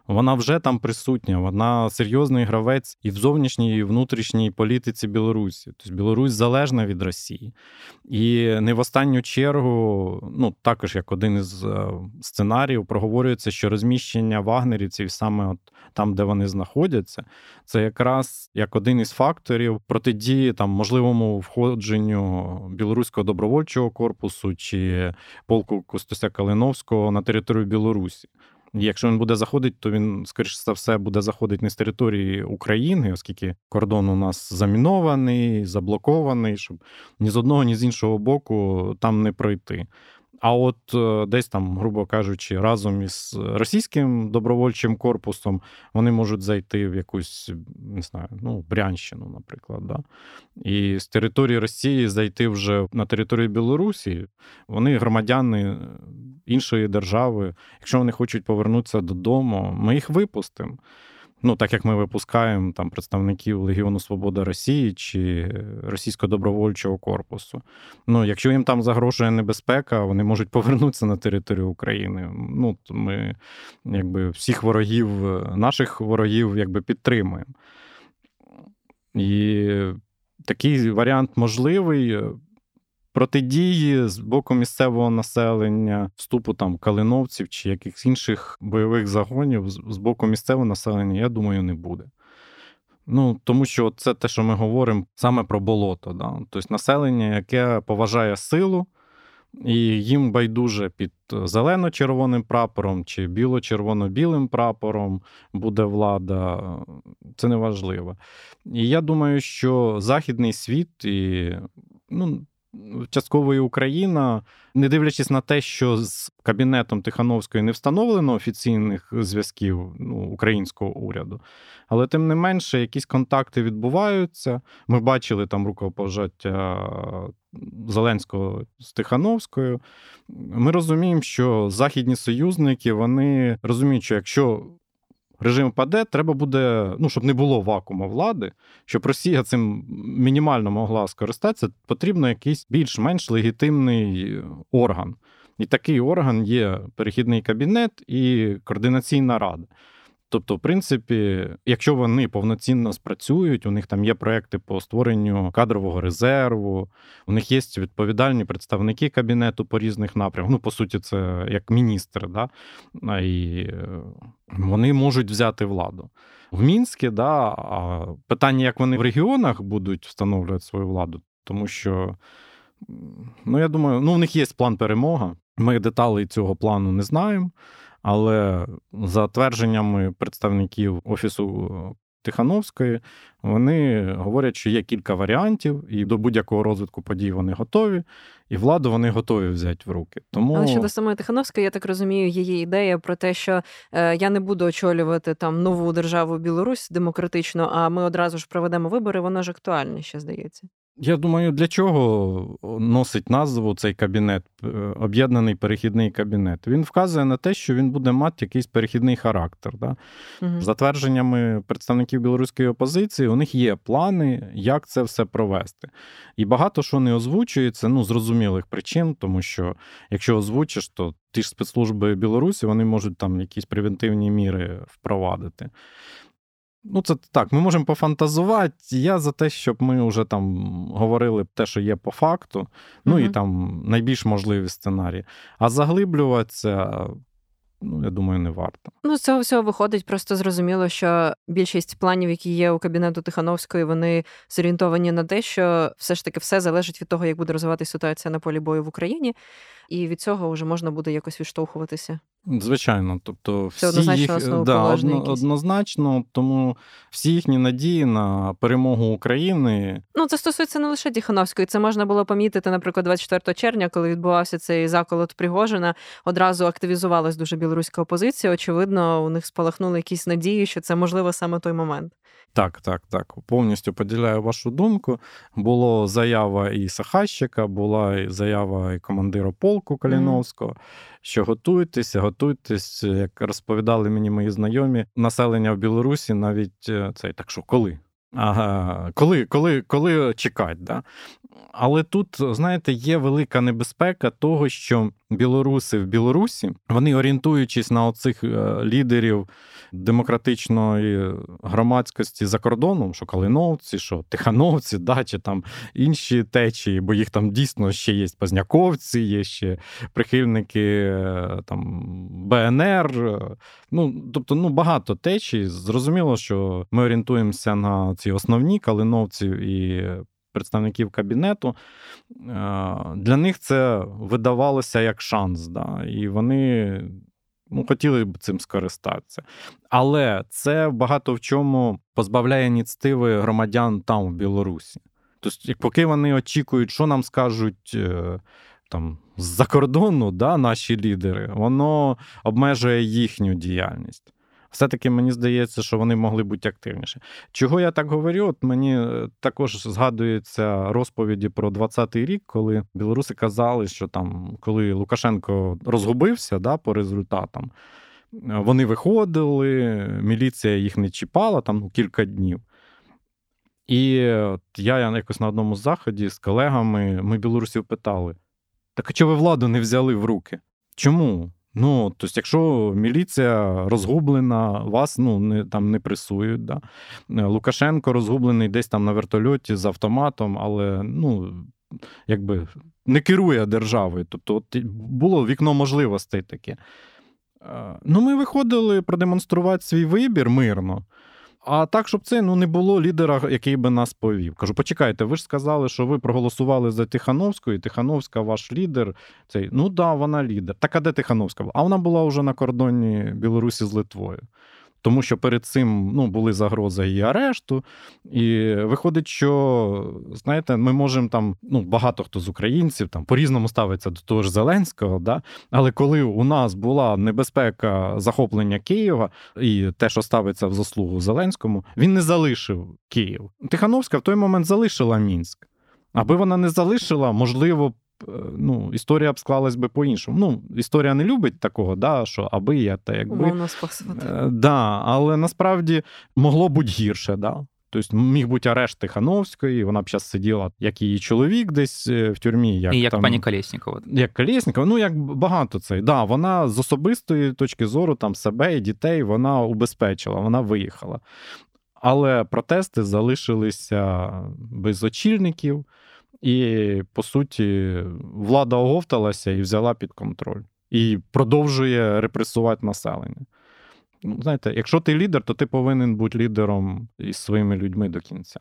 Вона вже там присутня, вона серйозний гравець і в зовнішній, і внутрішній політиці Білорусі. Тобто Білорусь залежна від Росії. І не в останню чергу, ну також як один із е, сценаріїв, проговорюється, що розміщення вагнерівців саме от там, де вони знаходяться, це якраз як один із факторів протидії там можливому входженню білоруського добровольчого корпусу чи полку Костуся Калиновського на територію Білорусі. Якщо він буде заходити, то він, скоріш за все, буде заходити не з території України, оскільки кордон у нас замінований, заблокований, щоб ні з одного, ні з іншого боку там не пройти. А от е, десь там, грубо кажучи, разом із російським добровольчим корпусом вони можуть зайти в якусь не знаю, ну, Брянщину, наприклад. Да? І з території Росії зайти вже на територію Білорусі, вони громадяни іншої держави. Якщо вони хочуть повернутися додому, ми їх випустимо. Ну, так як ми випускаємо там представників Легіону Свобода Росії чи Російського добровольчого корпусу. Ну, якщо їм там загрожує небезпека, вони можуть повернутися на територію України. Ну, ми якби всіх ворогів, наших ворогів якби підтримуємо. І такий варіант можливий протидії з боку місцевого населення, вступу там калиновців чи якихось інших бойових загонів з боку місцевого населення, я думаю, не буде. Ну, Тому що це те, що ми говоримо саме про болото. Да? Тобто населення, яке поважає силу, і їм байдуже під зелено-червоним прапором чи біло-червоно-білим прапором буде влада, це не важливо. І я думаю, що Західний світ і ну, частково і Україна, не дивлячись на те, що з кабінетом Тихановської не встановлено офіційних зв'язків ну, українського уряду, але тим не менше, якісь контакти відбуваються. Ми бачили там рукопожаття Зеленського з Тихановською. Ми розуміємо, що західні союзники вони розуміють, що якщо режим паде, треба буде, ну, щоб не було вакууму влади, щоб Росія цим мінімально могла скористатися, потрібно якийсь більш-менш легітимний орган. І такий орган є перехідний кабінет і координаційна рада. Тобто, в принципі, якщо вони повноцінно спрацюють, у них там є проекти по створенню кадрового резерву, у них є відповідальні представники кабінету по різних напрямках. Ну, по суті, це як міністр, да? і е, вони можуть взяти владу. В Мінське, да, питання, як вони в регіонах будуть встановлювати свою владу, тому що, ну, я думаю, ну, у них є план перемога. Ми деталей цього плану не знаємо. Але за твердженнями представників Офісу Тихановської, вони говорять, що є кілька варіантів, і до будь-якого розвитку подій вони готові, і владу вони готові взяти в руки. Тому
але щодо самої Тихановської, я так розумію, її ідея про те, що е, я не буду очолювати там нову державу Білорусь демократично, а ми одразу ж проведемо вибори. Вона ж актуальна ще здається.
Я думаю, для чого носить назву цей кабінет, е, об'єднаний перехідний кабінет. Він вказує на те, що він буде мати якийсь перехідний характер. Да? Угу. За твердженнями представників білоруської опозиції, у них є плани, як це все провести. І багато що не озвучується, ну, зрозумілих причин, тому що якщо озвучиш, то ті ж спецслужби Білорусі вони можуть там якісь превентивні міри впровадити. Ну, це так, ми можемо пофантазувати. Я за те, щоб ми вже там говорили те, що є по факту, ну mm і там найбільш можливі сценарії. А заглиблюватися, ну, я думаю, не варто.
Ну, з цього всього виходить, просто зрозуміло, що більшість планів, які є у кабінету Тихановської, вони зорієнтовані на те, що все ж таки все залежить від того, як буде розвиватися ситуація на полі бою в Україні, і від цього вже можна буде якось відштовхуватися.
Звичайно, тобто всі однозначно їх, да, одно, однозначно, тому всі їхні надії на перемогу України.
Ну це стосується не лише Тихановської. Це можна було помітити, наприклад, 24 червня, коли відбувався цей заколот Пригожина, одразу активізувалась дуже білоруська опозиція. Очевидно, у них спалахнули якісь надії, що це можливо саме той момент.
Так, так, так. Повністю поділяю вашу думку. Було заява і Сахащика, була заява і командира полку Каліновського, mm. що готуйтеся, готуйтесь, як розповідали мені мої знайомі, населення в Білорусі навіть е, цей так що коли? Ага, коли коли, коли чекати, да? Але тут, знаєте, є велика небезпека того, що білоруси в Білорусі, вони орієнтуючись на оцих е, лідерів демократичної громадськості за кордоном, що калиновці, що тихановці, да, чи там інші течії, бо їх там дійсно ще є позняковці, є ще прихильники е, там БНР. Ну, тобто, ну багато течій. Зрозуміло, що ми орієнтуємося на ці основні калиновці і представників кабінету, е, для них це видавалося як шанс. Да? І вони ну, хотіли б цим скористатися. Але це багато в чому позбавляє ініціативи громадян там, в Білорусі. Тобто, поки вони очікують, що нам скажуть. Е, там з-за кордону да, наші лідери, воно обмежує їхню діяльність все-таки мені здається, що вони могли бути активніші. Чого я так говорю? От мені е, також згадуються розповіді про 20-й рік, коли білоруси казали, що там, коли Лукашенко розгубився да, по результатам, е, вони виходили, міліція їх не чіпала там ну, кілька днів. І от я якось на одному заході з колегами ми білорусів питали: так а чого ви владу не взяли в руки? Чому? Ну, тобто, якщо міліція розгублена, вас ну, не, там не пресують. Да? Е, Лукашенко розгублений десь там на вертольоті з автоматом, але ну, якби не керує державою. Тобто, от було вікно можливостей таке. Е, ну, Ми виходили продемонструвати свій вибір мирно. А так, щоб це ну, не було лідера, який би нас повів. Кажу, почекайте, ви ж сказали, що ви проголосували за Тихановську, і Тихановська ваш лідер. Цей, Ну да, вона лідер. Так а де Тихановська? була? А вона була вже на кордоні Білорусі з Литвою тому що перед цим ну, були загрози і арешту. І виходить, що знаєте, ми можемо там, ну багато хто з українців там по-різному ставиться до того ж Зеленського, да? але коли у нас була небезпека захоплення Києва і те, що ставиться в заслугу Зеленському, він не залишив Київ. Тихановська в той момент залишила Мінськ. Аби вона не залишила, можливо, ну, історія б склалась би по-іншому. Ну, Історія не любить такого, да, що аби я та якби.
Умовно спасувати.
Е, да, Але насправді могло бути гірше. Да? Тобто міг бути арешт Тихановської, вона б зараз сиділа, як її чоловік десь е, в тюрмі. Як
І як
там,
пані Колєснікова.
Як Колєснікова, ну як багато цей. Да, Вона з особистої точки зору там себе і дітей вона убезпечила, вона виїхала. Але протести залишилися без очільників. І, по суті, влада оговталася і взяла під контроль. І продовжує репресувати населення. Ну, Знаєте, якщо ти лідер, то ти повинен бути лідером із своїми людьми до кінця.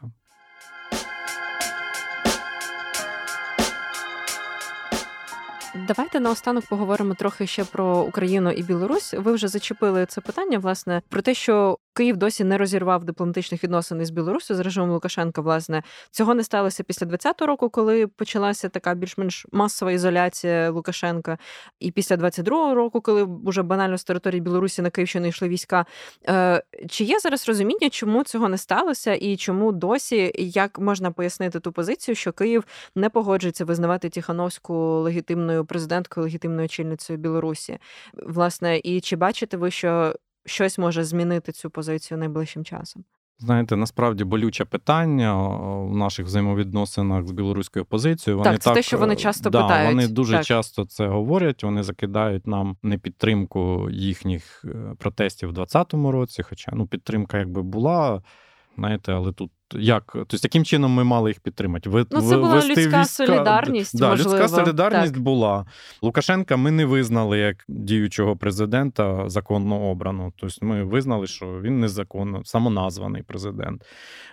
Давайте наостанок поговоримо трохи ще про Україну і Білорусь. Ви вже зачепили це питання, власне, про те, що Київ досі не розірвав дипломатичних відносин із Білорусі з режимом Лукашенка. Власне, цього не сталося після 20-го року, коли почалася така більш-менш масова ізоляція Лукашенка, і після 22-го року, коли вже банально з території Білорусі на Київщину йшли війська. Е, чи є зараз розуміння, чому цього не сталося, і чому досі як можна пояснити ту позицію, що Київ не погоджується визнавати Тихановську легітимною президенткою, легітимною очільницею Білорусі? Власне, і чи бачите ви, що щось може змінити цю позицію найближчим часом?
Знаєте, насправді болюче питання в наших взаємовідносинах з білоруською опозицією.
Вони так, це так, те, що вони часто
да,
питають.
Вони дуже
так.
часто це говорять. Вони закидають нам непідтримку їхніх е, протестів у 2020 році. Хоча ну підтримка якби була, знаєте, але тут як тобто, яким чином ми мали їх підтримати?
Ви, ну, це була людська війська... солідарність.
Да,
можливо.
Людська солідарність
так.
була. Лукашенка ми не визнали як діючого президента законно обрано. Тобто ми визнали, що він незаконно, самоназваний президент.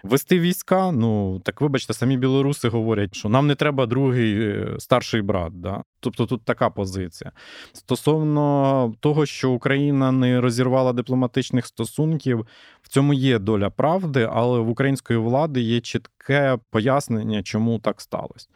Вести війська, ну так вибачте, самі білоруси говорять, що нам не треба другий е, старший брат. Да? Тобто тут така позиція. Стосовно того, що Україна не розірвала дипломатичних стосунків, в цьому є доля правди, але в української влади є чітке пояснення, чому так сталося.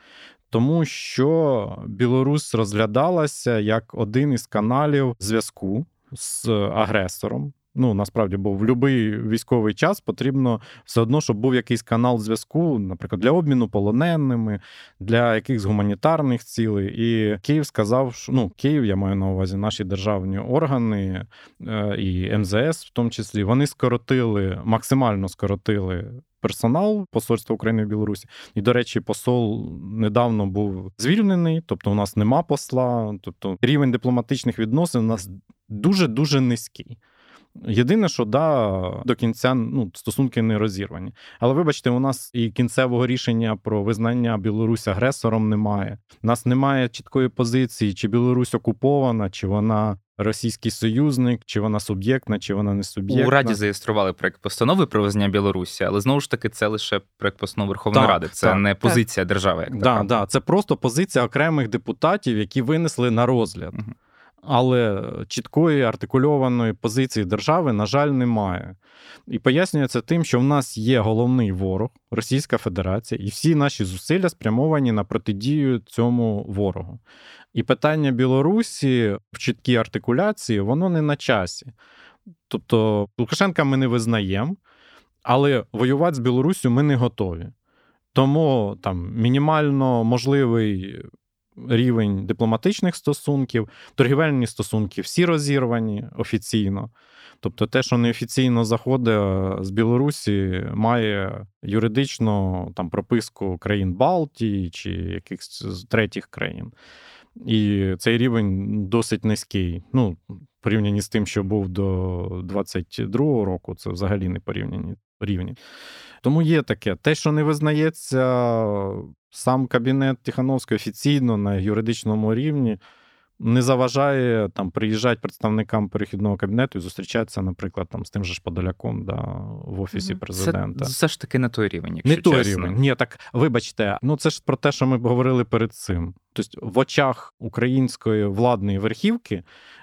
Тому що Білорусь розглядалася як один із каналів зв'язку з агресором. Ну, насправді, бо в будь-який військовий час потрібно все одно, щоб був якийсь канал зв'язку, наприклад, для обміну полоненими, для якихось гуманітарних цілей. І Київ сказав, що ну, Київ, я маю на увазі, наші державні органи е, і МЗС, в тому числі, вони скоротили, максимально скоротили персонал посольства України в Білорусі. І, до речі, посол недавно був звільнений, тобто у нас нема посла, тобто рівень дипломатичних відносин у нас дуже дуже низький. Єдине, що да, до кінця ну, стосунки не розірвані. Але вибачте, у нас і кінцевого рішення про визнання Білорусь агресором немає. У нас немає чіткої позиції, чи Білорусь окупована, чи вона російський союзник, чи вона суб'єктна, чи вона не суб'єктна.
У Раді зареєстрували проект постанови про визнання Білорусі, але знову ж таки це лише проект постанови Верховної
Так,
Ради. Це
так.
не позиція держави. Як
Да,
така.
да, це просто позиція окремих депутатів, які винесли на розгляд.
Мгм.
Але чіткої артикульованої позиції держави, на жаль, немає. І пояснюється тим, що в нас є головний ворог Російська Федерація, і всі наші зусилля спрямовані на протидію цьому ворогу. І питання Білорусі в чіткій артикуляції, воно не на часі. Тобто Лукашенка ми не визнаємо, але воювати з Білоруссю ми не готові. Тому там мінімально можливий рівень дипломатичних стосунків, торгівельні стосунки всі розірвані офіційно. Тобто, те, що неофіційно заходить з Білорусі, має юридично там прописку країн Балтії чи якихось третіх країн. І цей рівень досить низький. Ну, порівняні з тим, що був до 22-го року, це взагалі не порівняні рівні. Тому є таке. Те, що не визнається сам кабінет Тихановського офіційно на юридичному рівні, не заважає там приїжджати представникам перехідного кабінету і зустрічатися, наприклад, там з тим же ж Подоляком да, в офісі президента.
Це все ж таки не той рівень, якщо
Не той
чесно.
рівень. Ні, так вибачте, ну це ж про те, що ми говорили перед цим. Тобто, в очах української владної верхівки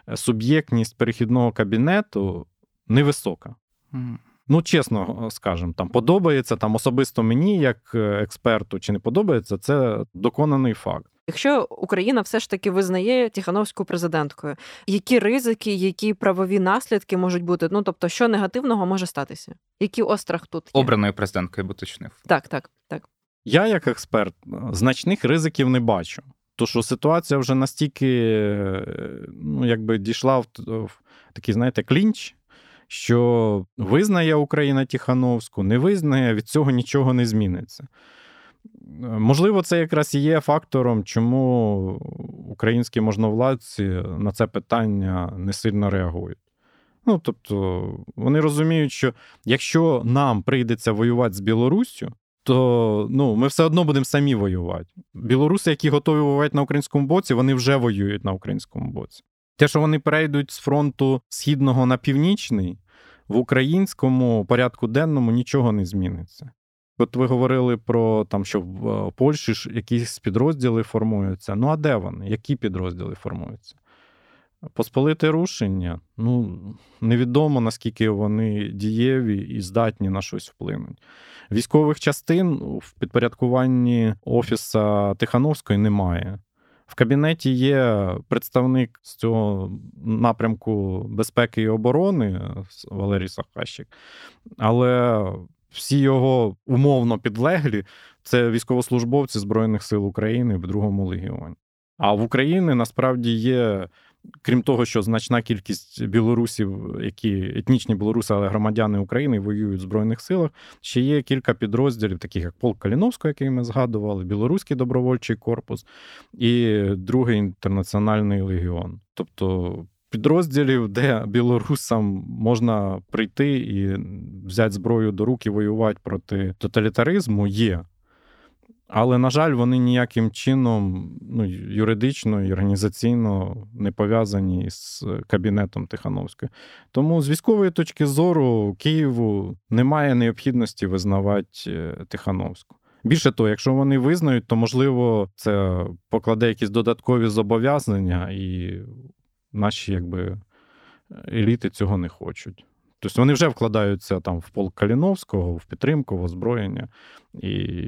е, суб'єктність перехідного кабінету невисока.
Мгм.
Ну, чесно скажемо, там подобається там особисто мені, як е, експерту, чи не подобається, це доконаний факт.
Якщо Україна все ж таки визнає Тихановську президенткою, які ризики, які правові наслідки можуть бути? Ну тобто, що негативного може статися? Який острах тут є?
Обраною президенткою, я би.
Так, так, так.
Я, як експерт, значних ризиків не бачу. То що ситуація вже настільки е, ну, якби дійшла в, в такий, знаєте, клінч, що визнає Україна Тихановську, не визнає, від цього нічого не зміниться. Можливо, це якраз і є фактором, чому українські можновладці на це питання не сильно реагують. Ну, тобто, вони розуміють, що якщо нам прийдеться воювати з Білоруссю, то ну, ми все одно будемо самі воювати. Білоруси, які готові воювати на українському боці, вони вже воюють на українському боці. Те, що вони перейдуть з фронту східного на північний, в українському порядку денному нічого не зміниться. От ви говорили про там, що в Польщі ж якісь підрозділи формуються. Ну а де вони? Які підрозділи формуються? Посполите рушення, ну невідомо наскільки вони дієві і здатні на щось вплинути. Військових частин в підпорядкуванні офіса Тихановської немає. В кабінеті є представник з цього напрямку безпеки і оборони Валерій Сахащик, але всі його умовно підлеглі це військовослужбовці Збройних сил України в другому легіоні. А в Україні насправді є, крім того, що значна кількість білорусів, які етнічні білоруси, але громадяни України воюють в Збройних силах. Ще є кілька підрозділів, таких як Полк Каліновського, який ми згадували, Білоруський добровольчий корпус і другий інтернаціональний легіон. Тобто підрозділів, де білорусам можна прийти і взяти зброю до рук і воювати проти тоталітаризму, є. Але, на жаль, вони ніяким чином ну, юридично і організаційно не пов'язані з кабінетом Тихановської. Тому з військової точки зору Києву немає необхідності визнавати Тихановську. Більше того, якщо вони визнають, то можливо це покладе якісь додаткові зобов'язання, і наші якби, еліти цього не хочуть. Тобто вони вже вкладаються там в полк Каліновського, в підтримку, в озброєння і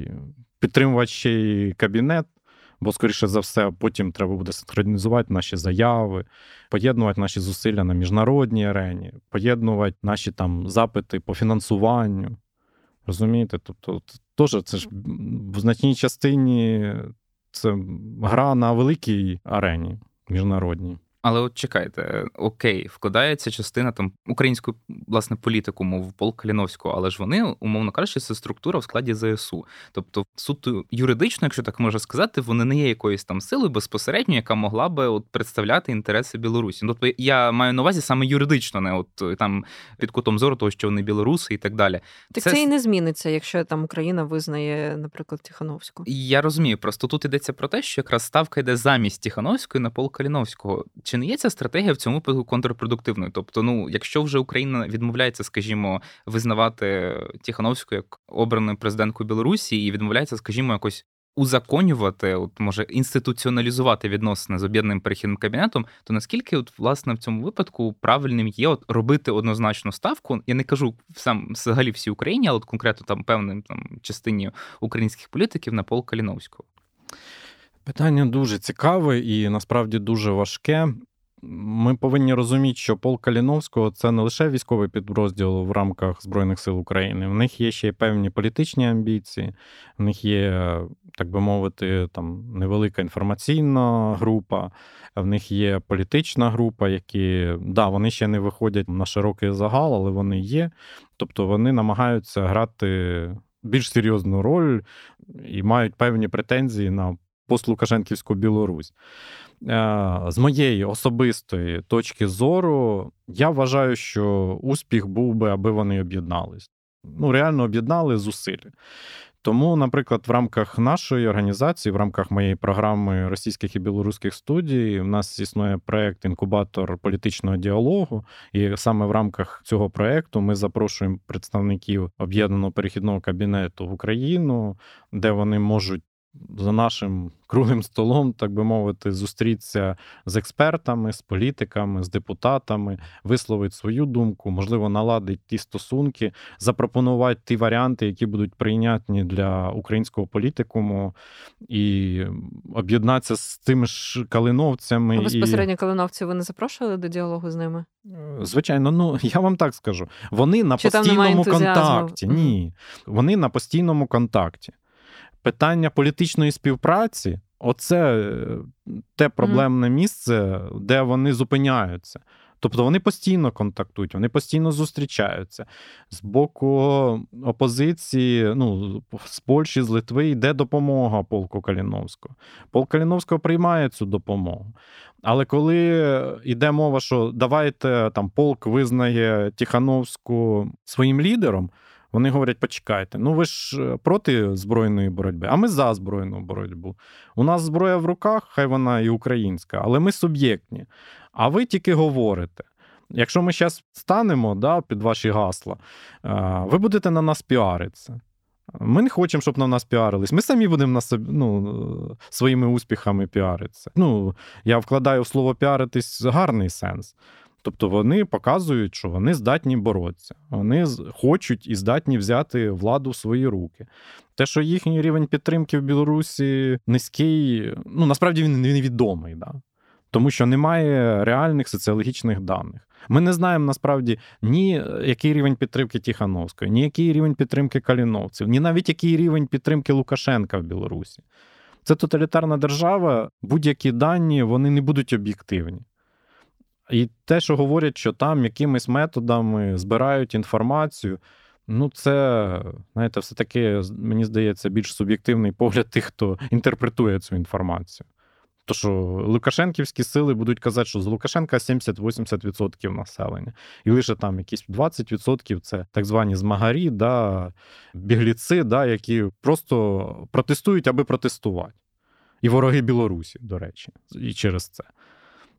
підтримувати ще й кабінет, бо, скоріше за все, потім треба буде синхронізувати наші заяви, поєднувати наші зусилля на міжнародній арені, поєднувати наші там запити по фінансуванню. Розумієте? Тобто, теж це ж в значній частині це гра на великій арені міжнародній.
Але от чекайте, окей, вкладається частина там української власне політикуму в полк Каліновського, але ж вони, умовно кажучи, це структура в складі ЗСУ. Тобто, суто юридично, якщо так можна сказати, вони не є якоюсь там силою безпосередньо, яка могла би от представляти інтереси Білорусі. Тобто я маю на увазі саме юридично, не от там під кутом зору того, що вони білоруси і так далі.
Так це, це і не зміниться, якщо там Україна визнає, наприклад, Тихановську.
Я розумію, просто тут йдеться про те, що якраз ставка йде замість Тихановської на полк Каліновського. Чи не є ця стратегія в цьому випадку контрпродуктивною? Тобто, ну, якщо вже Україна відмовляється, скажімо, визнавати Тихановську як обраною президенткою Білорусі і відмовляється, скажімо, якось. Узаконювати, от може інституціоналізувати відносини з об'єднаним перехідним кабінетом, то наскільки, от власне в цьому випадку правильним є от робити однозначну ставку? Я не кажу сам взагалі всій Україні, але от конкретно там певним там частині українських політиків на пол Каліновського.
Питання дуже цікаве і насправді дуже важке. Ми повинні розуміти, що полк Каліновського це не лише військовий підрозділ в рамках Збройних сил України. В них є ще й певні політичні амбіції, в них є, так би мовити, там невелика інформаційна група, в них є політична група, які да, вони ще не виходять на широкий загал, але вони є. Тобто вони намагаються грати більш серйозну роль і мають певні претензії на постлукашенківську Білорусь. Е, з моєї особистої точки зору, я вважаю, що успіх був би, аби вони об'єднались. Ну, реально об'єднали зусилля. Тому, наприклад, в рамках нашої організації, в рамках моєї програми російських і білоруських студій, в нас існує проєкт інкубатор політичного діалогу, і саме в рамках цього проєкту ми запрошуємо представників об'єднаного перехідного кабінету в Україну, де вони можуть за нашим круглим столом, так би мовити, зустрітися з експертами, з політиками, з депутатами, висловити свою думку, можливо, наладити ті стосунки, запропонувати ті варіанти, які будуть прийнятні для українського політикуму, і об'єднатися з тими ж калиновцями.
А безпосередньо калиновці ви не запрошували до діалогу з ними?
Е, звичайно, ну я вам так скажу. Вони на Чи постійному контакті. Ні, вони на постійному контакті питання політичної співпраці оце е, те проблемне місце, де вони зупиняються. Тобто вони постійно контактують, вони постійно зустрічаються. З боку опозиції, ну, з Польщі, з Литви йде допомога полку Каліновського. Полк Каліновського приймає цю допомогу. Але коли йде мова, що давайте там полк визнає Тихановську своїм лідером, вони говорять: почекайте, ну ви ж е, проти збройної боротьби, а ми за збройну боротьбу. У нас зброя в руках, хай вона і українська, але ми суб'єктні. А ви тільки говорите. Якщо ми зараз станемо да, під ваші гасла, е, ви будете на нас піаритися. Ми не хочемо, щоб на нас піарились. Ми самі будемо на собі, ну, своїми успіхами піаритися. Ну, Я вкладаю в слово піаритись гарний сенс. Тобто вони показують, що вони здатні боротися, вони хочуть і здатні взяти владу в свої руки. Те, що їхній рівень підтримки в Білорусі низький, ну насправді він невідомий, да? тому що немає реальних соціологічних даних. Ми не знаємо насправді ні який рівень підтримки Тихановської, ні який рівень підтримки Каліновців, ні навіть який рівень підтримки Лукашенка в Білорусі. Це тоталітарна держава, будь-які дані вони не будуть об'єктивні. І те, що говорять, що там якимись методами збирають інформацію, ну це, знаєте, все-таки, мені здається, більш суб'єктивний погляд тих, хто інтерпретує цю інформацію. То, що Лукашенківські сили будуть казати, що з Лукашенка 70-80% населення, і лише там якісь 20% це так звані змагарі, да, бігліци, да, які просто протестують, аби протестувати. І вороги Білорусі, до речі, і через це.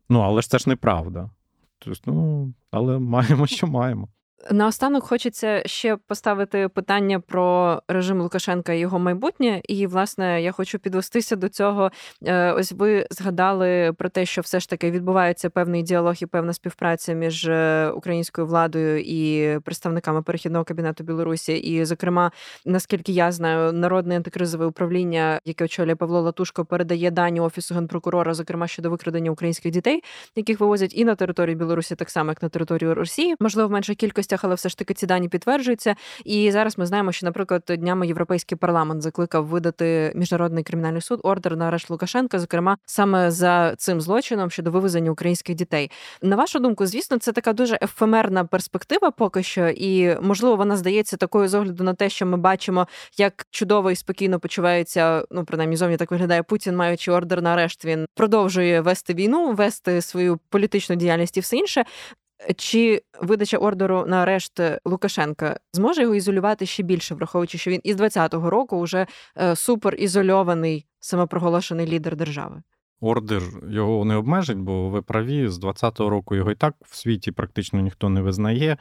Ну, але ж це ж неправда. Тобто, ну, але маємо, що маємо.
Наостанок хочеться ще поставити питання про режим Лукашенка і його майбутнє. І, власне, я хочу підвестися до цього. Е, ось ви згадали про те, що все ж таки відбувається певний діалог і певна співпраця між е, українською владою і представниками перехідного кабінету Білорусі. І, зокрема, наскільки я знаю, народне антикризове управління, яке очолює Павло Латушко, передає дані офісу генпрокурора, зокрема щодо викрадення українських дітей, яких вивозять і на територію Білорусі, так само як на територію Росії, можливо, в меншій кількості відмінностях, але все ж таки ці дані підтверджуються. І зараз ми знаємо, що, наприклад, днями європейський парламент закликав видати міжнародний кримінальний суд ордер на арешт Лукашенка, зокрема саме за цим злочином щодо вивезення українських дітей. На вашу думку, звісно, це така дуже ефемерна перспектива, поки що, і можливо вона здається такою з огляду на те, що ми бачимо, як чудово і спокійно почувається. Ну принаймні, зовні так виглядає Путін, маючи ордер на арешт, він продовжує вести війну, вести свою політичну діяльність і все інше. Чи видача ордеру на арешт Лукашенка зможе його ізолювати ще більше, враховуючи, що він із 20-го року вже е, суперізольований самопроголошений лідер держави?
Ордер його не обмежить, бо ви праві, з 20-го року його і так в світі практично ніхто не визнає.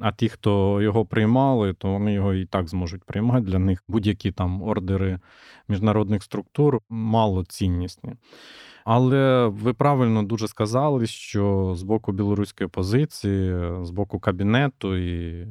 А ті, хто його приймали, то вони його і так зможуть приймати. Для них будь-які там ордери міжнародних структур мало ціннісні. Але ви правильно дуже сказали, що з боку білоруської позиції, з боку кабінету і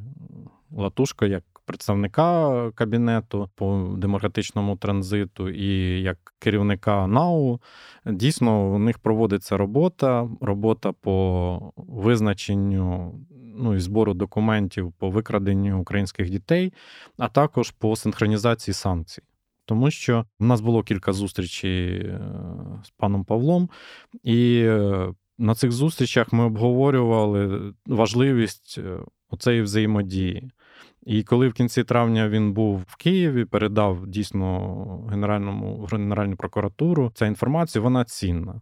Латушка як представника кабінету по демократичному транзиту і як керівника НАУ, дійсно у них проводиться робота, робота по визначенню ну, і збору документів по викраденню українських дітей, а також по синхронізації санкцій. Тому що в нас було кілька зустрічей е, з паном Павлом, і е, на цих зустрічах ми обговорювали важливість е, оцеї взаємодії. І коли в кінці травня він був в Києві, передав дійсно генеральному генеральну прокуратуру ця інформація, вона цінна.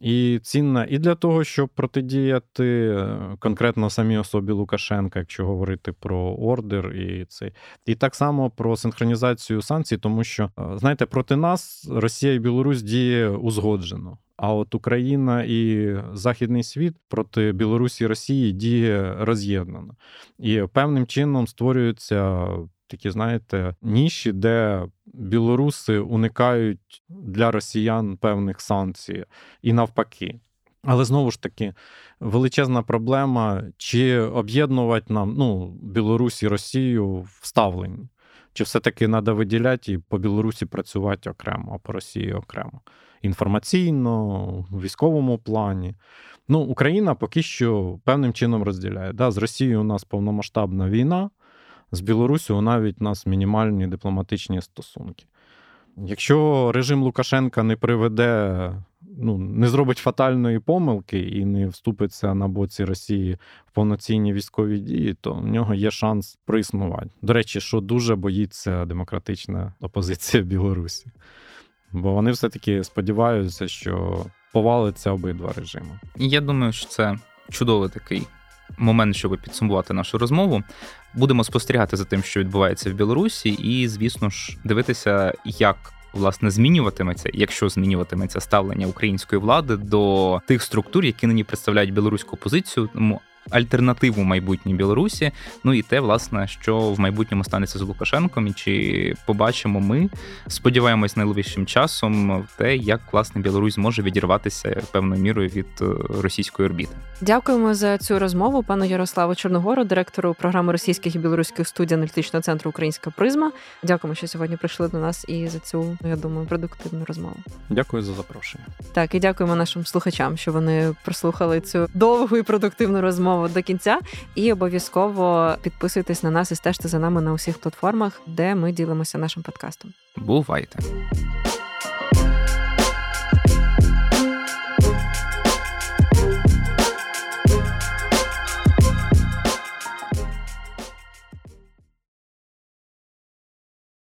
І цінна і для того, щоб протидіяти е, конкретно самій особі Лукашенка, якщо говорити про ордер, і це і так само про синхронізацію санкцій, тому що е, знаєте, проти нас Росія і Білорусь діє узгоджено. А от Україна і Західний світ проти Білорусі і Росії діє роз'єднано. І певним чином створюються такі, знаєте, ніші, де білоруси уникають для росіян певних санкцій і навпаки. Але знову ж таки, величезна проблема, чи об'єднувати нам ну, Білорусь і Росію в ставленні, чи все-таки треба виділяти і по Білорусі працювати окремо, а по Росії окремо інформаційно, в військовому плані. Ну, Україна поки що певним чином розділяє. Да, З Росією у нас повномасштабна війна, з Білорусі навіть у нас мінімальні дипломатичні стосунки. Якщо режим Лукашенка не приведе, ну, не зробить фатальної помилки і не вступиться на боці Росії в повноцінні військові дії, то в нього є шанс проіснувати. До речі, що дуже боїться демократична опозиція Білорусі. Бо вони все-таки сподіваються, що повалиться обидва режими.
Я думаю, що це чудовий такий момент, щоб підсумувати нашу розмову. Будемо спостерігати за тим, що відбувається в Білорусі, і, звісно ж, дивитися, як. Власне, змінюватиметься, якщо змінюватиметься ставлення української влади до тих структур, які нині представляють білоруську позицію, тому альтернативу майбутній Білорусі. Ну і те, власне, що в майбутньому станеться з Лукашенком, і чи побачимо ми, сподіваємось, найближчим часом те, як власне Білорусь зможе відірватися певною мірою від е, російської орбіти.
Дякуємо за цю розмову, пану Ярославу Чорногору, директору програми російських і білоруських студій аналітичного центру Українська призма. Дякуємо, що сьогодні прийшли до нас і за цю, я думаю, продуктивну розмову.
Дякую за запрошення.
Так і дякуємо нашим слухачам, що вони прослухали цю довгу і продуктивну розмову розмову до кінця. І обов'язково підписуйтесь на нас і стежте за нами на усіх платформах, де ми ділимося нашим подкастом.
Бувайте.